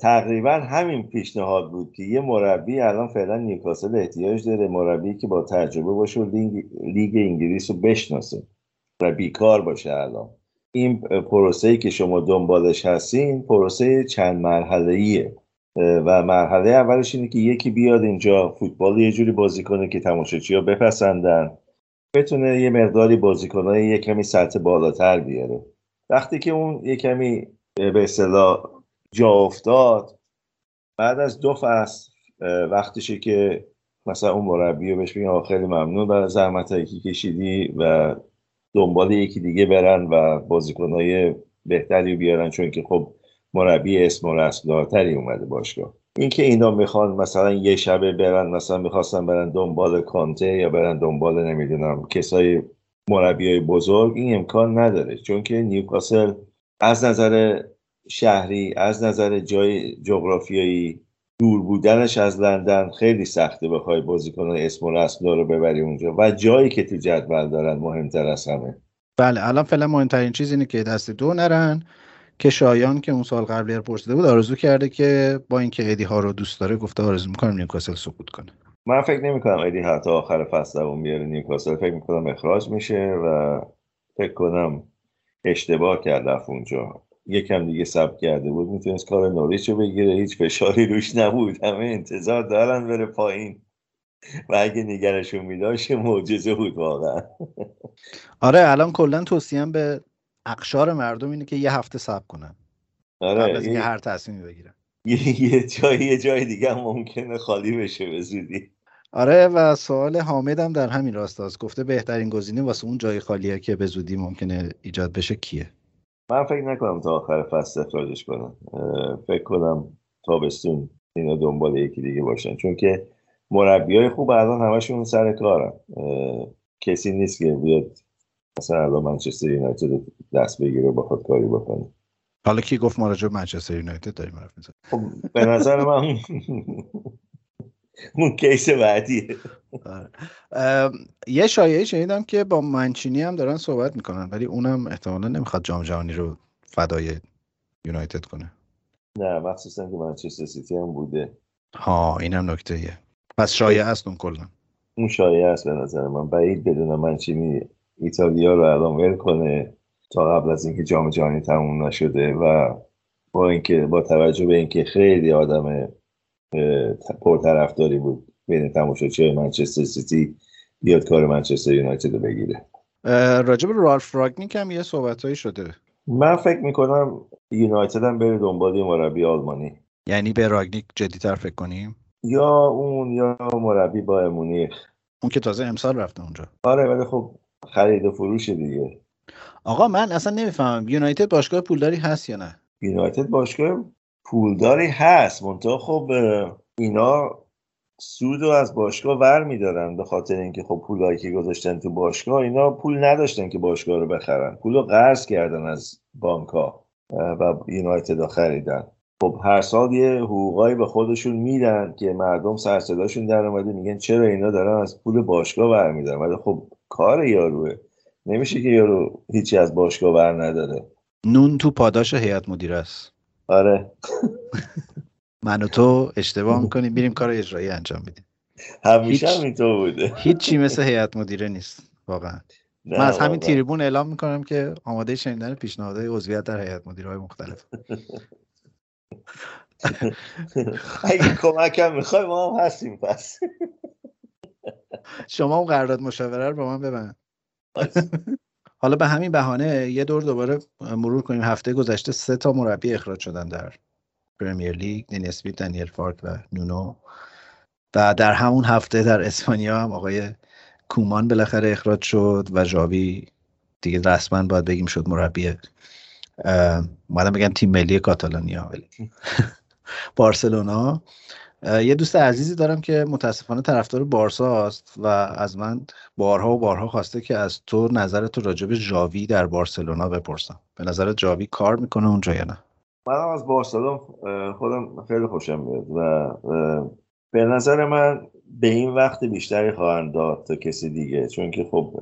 تقریبا همین پیشنهاد بود که یه مربی الان فعلا نیوکاسل احتیاج داره مربی که با تجربه باشه و لیگ, لیگ انگلیس رو بشناسه و بیکار باشه الان. این پروسه ای که شما دنبالش هستین پروسه چند مرحله ایه و مرحله اولش اینه که یکی بیاد اینجا فوتبال یه جوری بازی کنه که تماشاچی ها بپسندن. بتونه یه مقداری بازیکنهای یه کمی سطح بالاتر بیاره. وقتی که اون یه کمی به اصطلاح جا افتاد بعد از دو فصل وقتشه که مثلا اون مربی رو بهش آقا خیلی ممنون برای زحمت که کشیدی و دنبال یکی دیگه برن و بازیکنهای بهتری بیارن. چون که خب مربی اسم و رسمدارتری اومده باشگاه. اینکه اینا می‌خوان مثلا یه شبه برن مثلا می‌خواستن برن دنبال کانته یا برن دنبال نمی‌دونم کسای مربی های بزرگ این امکان نداره. چون که نیوکاسل از نظر شهری از نظر جای جغرافیایی دور بودنش از لندن خیلی سخته بخوای بازیکن اسم و رسم رو ببری اونجا. و جایی که تو جدول دارن مهمتر از همه. بله الان فعلا مهمترین چیز اینه که دست دو نرن. که شایان که اون سال قبلی پرسیده بود آرزو کرده که با اینکه ادی ها رو دوست داره گفته آرزو می‌کنم نیوکاسل سقوط کنه. من فکر نمی کنم ادی حتی آخر فصل اون بیاره نیوکاسل. فکر می‌کنم اخراج میشه و فکر کنم اشتباه کرد رفت اونجا. یکم دیگه سب کرده بود می‌تونست کار نوریچ رو بگیره. هیچ فشاری روش نبود. همه انتظار دارن بره پایین. و اگه نگرشون میداشت معجزه بود واقعا. آره الان کلا توصیم به اقشار مردم اینه که یه هفته صبر کنن. آره قبل از اینکه هر تصمیمی بگیرن. یه جایی یه جای دیگه هم ممکنه خالی بشه به زودی. آره و سوال حامدم در همین راست است گفته بهترین گزینه واسه اون جای خالیه که به زودی ممکنه ایجاد بشه کیه؟ من فکر نکنم تا آخر فصل اخراجش کنم. فکر کنم تابستون اینا دنبال یکی دیگه باشن. چون که مربی های خوب الان همشون سر کارن. کسی نیست که بیاد مثلا الان منچستر یونایتد دست بگیره بخواد کاری بکنه. حالا کی گفت ما راجع منچستر یونایتد داریم حرف می‌زنیم؟ خب به نظر من اون کیس بعدیه. آره. یه شایعه شنیدم که با منچینی هم دارن صحبت می‌کنن ولی اونم احتمالا نمی‌خواد جام جهانی رو فدای یونایتد کنه. نه مخصوصا که منچستر سیتی هم بوده. ها اینم نکته ایه پس شایعه است اون کلا. اون شایعه است به نظر من. بعید بدون منچینی ایتالیا رو الان ول کنه. تا قبل از اینکه جام جهانی تموم نشده و با اینکه با توجه به اینکه خیلی آدم پرطرفداری بود بین تماشاچی منچستر سیتی بیاد کار منچستر یونایتد رو بگیره. راجب رالف راگنیک هم یه صحبتهایی شده. من فکر می‌کنم یونایتد هم بره دنبال مربی آلمانی. یعنی به راگنیک جدیتر فکر کنیم؟ یا اون یا مربی با مونیخ. اون که تازه امسال رفته اونجا. آره ولی خب خرید و فروش دیگه. آقا من اصلا نمی‌فهمم یونایتد باشگاه پولداری هست یا نه؟ یونایتد باشگاه پولداری هست. منتها خب اینا سود رو از باشگاه ور میدارن به خاطر اینکه خب پولایی که گذاشتن تو باشگاه اینا پول نداشتن که باشگاه رو بخرن. پول رو قرض کردن از بانک ها و یونایتد خریدن. خب هر سال یه حقوقایی به خودشون میدن که مردم سرصداشون در اومده میگن چرا اینا دارن از پول باشگاه ور میدن ولی خب کار یاروه. نمیشه که یارو هیچی از باشگاه ور نداره. نون تو پاداش هیئت مدیره است. آره. من و تو اشتباه می‌کنیم بریم کار اجرایی انجام بدیم همیشه هیچ... اینطور بوده. هیچی مثل هیئت مدیره نیست واقعا. من از همین تریبون اعلام می‌کنم که آماده شنیدن پیشنهادهای عضویت در هیئت مدیره های مختلف. اگه کمکم می‌خوای ما هم هستیم پس. شما اون قرارداد مشاوره رو با من ببند. حالا به همین بهانه یه دور دوباره مرور کنیم. هفته گذشته سه تا مربی اخراج شدن در پرمیر لیگ دنیل دنیل فارک و نونو. و در همون هفته در اسپانیا هم آقای کومان بالاخره اخراج شد و جاوی دیگه رسما باید بگیم شد مربی مادم بگم تیم ملی کاتالانیا ولی بارسلونا. یه دوست عزیزی دارم که متاسفانه طرفدار بارسا است و از من بارها و بارها خواسته که از تو نظرت راجع به جاوی در بارسلونا بپرسم. به نظر جاوی کار می‌کنه اونجا یا نه؟ من از بارسلون خودم خیلی خوشم میاد و به نظر من به این وقت بیشتری خواهند داد تا کسی دیگه چون که خب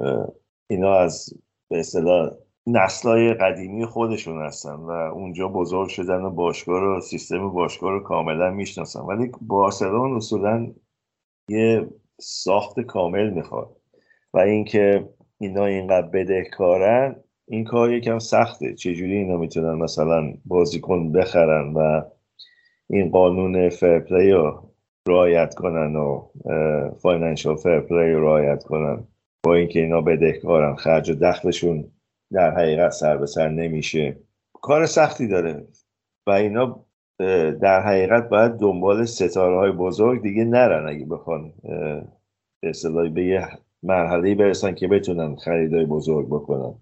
اینا از به اصطلاح نسلای قدیمی خودشون هستن و اونجا بزرگ شدن و باشگاه رو سیستم باشگاه رو کاملا می‌شناسن. ولی بارسلون اصولا یه ساخت کامل می‌خواد و اینکه اینا اینقدر بدهکارن این کار یکم سخته. چجوری اینا می‌تونن مثلا بازیکن بخرن و این قانون fair play رو رعایت کنن و financial fair play رو رعایت کنن؟ با اینکه اینا بدهکارن خرج و دخلشون در حقیقت سر به سر نمیشه. کار سختی داره. و اینا در حقیقت باید دنبال ستاره های بزرگ دیگه نرن اگه بخوان اصطلاحی به یه مرحله برسن که بتونن خریدای بزرگ بکنن.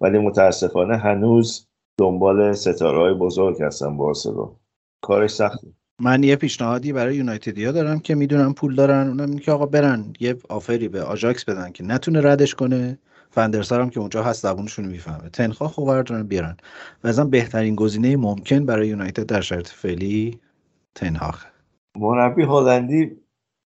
ولی متاسفانه هنوز دنبال ستاره های بزرگ هستن بارسلون کارش سخته. من یه پیشنهادی برای یونایتدیا دارم که می‌دونم پول دارن. اونم که آقا برن یه آفری به آژاکس بدن که نتونه ردش کنه. فندرسار هم که اونجا هست زبونشون می‌فهمه. خوب بردارن بیارن. و ازم بهترین گزینه ممکن برای یونایتد در شرط فعلی تنهاخ مربی هلندی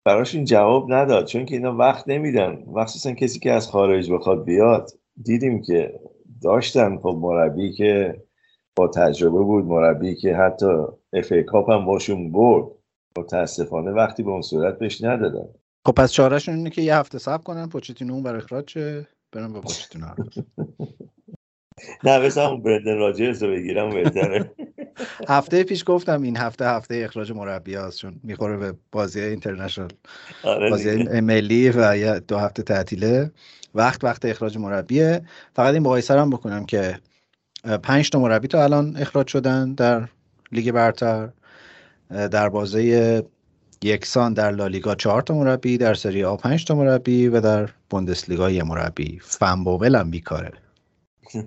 براش این جواب نداد چون که اینا وقت نمیدن. مخصوصا کسی که از خارج بخواد بیاد. دیدیم که داشتن خب مربی که با تجربه بود مربی که حتی اف ای کاپ هم باشون برد. متاسفانه وقتی به اون صورت بهش ندادن. خب پس چارهشون اینه که یه هفته صبر کنن پوچتینو اون بر اخراج شه. برن با پوچتینو نه بس همون برندن راجرز رو بگیرم بهتره هفته پیش گفتم این هفته هفته اخراج مربی هست چون می‌خوره به بازی اینترنشنال. آره بازی. ملی و دو هفته تعطیله. وقت وقت اخراج مربیه. فقط این مقایسه هم بکنم که پنج تا مربی تا الان اخراج شدن در لیگ برتر در بازه یکسان در لالیگا چهار تا مربی در سری آ پنج تا مربی و در بوندسلیگا یه مربی. فنبوول هم بیکاره.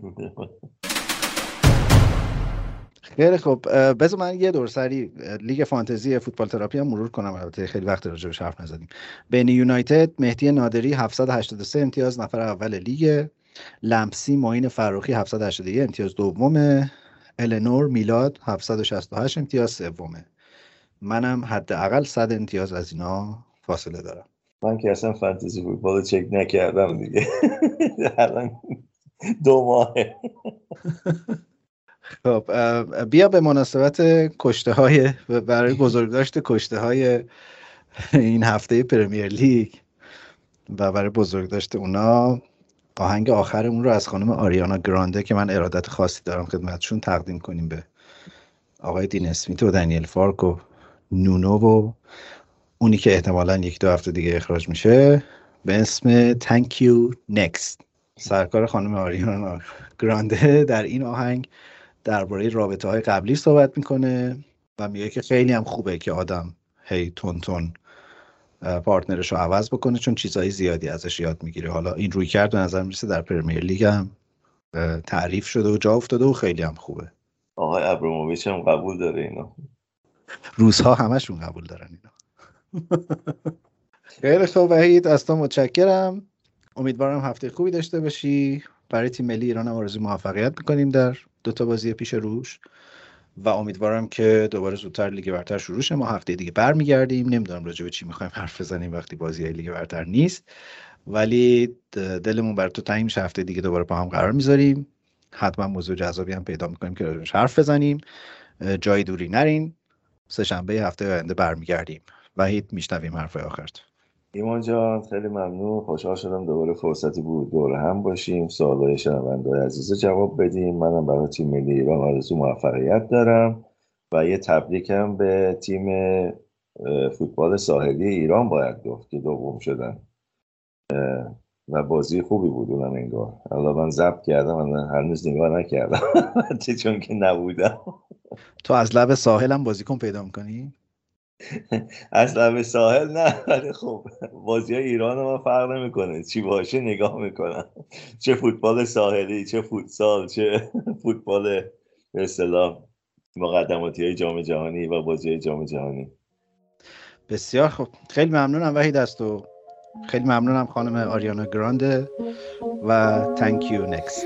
خیلی خب بذار من یه دور سری لیگ فانتزی فوتبال تراپی هم مرور کنم. البته خیلی وقت راجعش حرف نزدیم. بین یونایتد مهدی نادری 783 امتیاز نفر اول لیگ. لمپسی معین فروخی 781 امتیاز دومه. النور میلاد 768 امتیاز سومه. منم حداقل 100 امتیاز از اینا فاصله دارم. من که اصلا فانتزی فوتبال چک نکردم دیگه. الان دو ماهه. خب بیا به مناسبت کشته های برای بزرگداشت کشته های این هفته پرمیر لیگ و برای بزرگداشت اونا آهنگ آخرمون رو از خانم آریانا گرانده که من ارادت خاصی دارم خدمتشون تقدیم کنیم به آقای دین اسمیت و دنیل فارک و نونو و اونی که احتمالا یک دو هفته دیگه اخراج میشه به اسم Thank You Next. سرکار خانم آریانا گرانده در این آهنگ درباره رابطه های قبلی صحبت می‌کنه و میگه که خیلی هم خوبه که آدم هی تون تون پارتنرش رو عوض بکنه چون چیزهای زیادی ازش یاد می‌گیره. حالا این روی کرد به نظر می‌رسه در پرمیر لیگ هم تعریف شده و جا افتاده و خیلی هم خوبه. آقای ابراموویچ هم قبول داره اینو. روزها همشون قبول دارن اینا. خیلی خوب وحید از تو متشکرم. امیدوارم هفته خوبی داشته باشی. برای تیم ملی ایران هم آرزوی موفقیت می‌کنیم در دو تا بازی پیش روش. و امیدوارم که دوباره زودتر لیگ برتر شروع شه. ما هفته دیگه برمیگردیم. نمی‌دونم راجع به چی می‌خوایم حرف بزنیم وقتی بازی های لیگ برتر نیست. ولی دلمون بر تو تنگ میشه. هفته دیگه دوباره با هم قرار می‌ذاریم. حتما موضوع جذابی هم پیدا می‌کنیم که راجعش حرف بزنیم. جای دوری نرین. سه شنبه هفته آینده برمیگردیم. وحید میشنویم حرف آخرت. ایمان جان خیلی ممنون. خوشحال شدم دوباره فرصتی بود دور هم باشیم. سوالای شنونده عزیز جواب بدیم. منم برای تیم ملی ایران آرزو موفقیت دارم و یه تبریکم به تیم فوتبال ساحلی ایران باید گفت که دوم شدن. و بازی خوبی بود اونم انگار. الان من ضبط کردم من هنوز نگاه نکردم. چون که نبودم. تو از لب ساحل هم بازیکن پیدا می‌کنی؟ از لب ساحل نه ولی خب بازی های ایران رو من فرق نمی‌کنه. چی باشه نگاه می‌کنم. چه فوتبال ساحلی چه فوتسال چه فوتبال به اصطلاح مقدماتی های جام جهانی و بازی های جام جهانی. بسیار خوب خیلی ممنونم وحید از تو. خیلی ممنونم خانم آریانا گرانده و thank you next.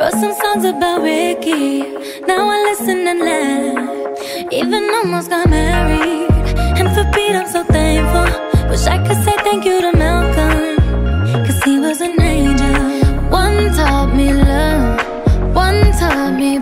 Wrote some songs about Ricky, now I listen and laugh. Even almost got married, and for Pete I'm so thankful. Wish I could say thank you to Malcolm, cause he was an angel. One taught me love, one taught me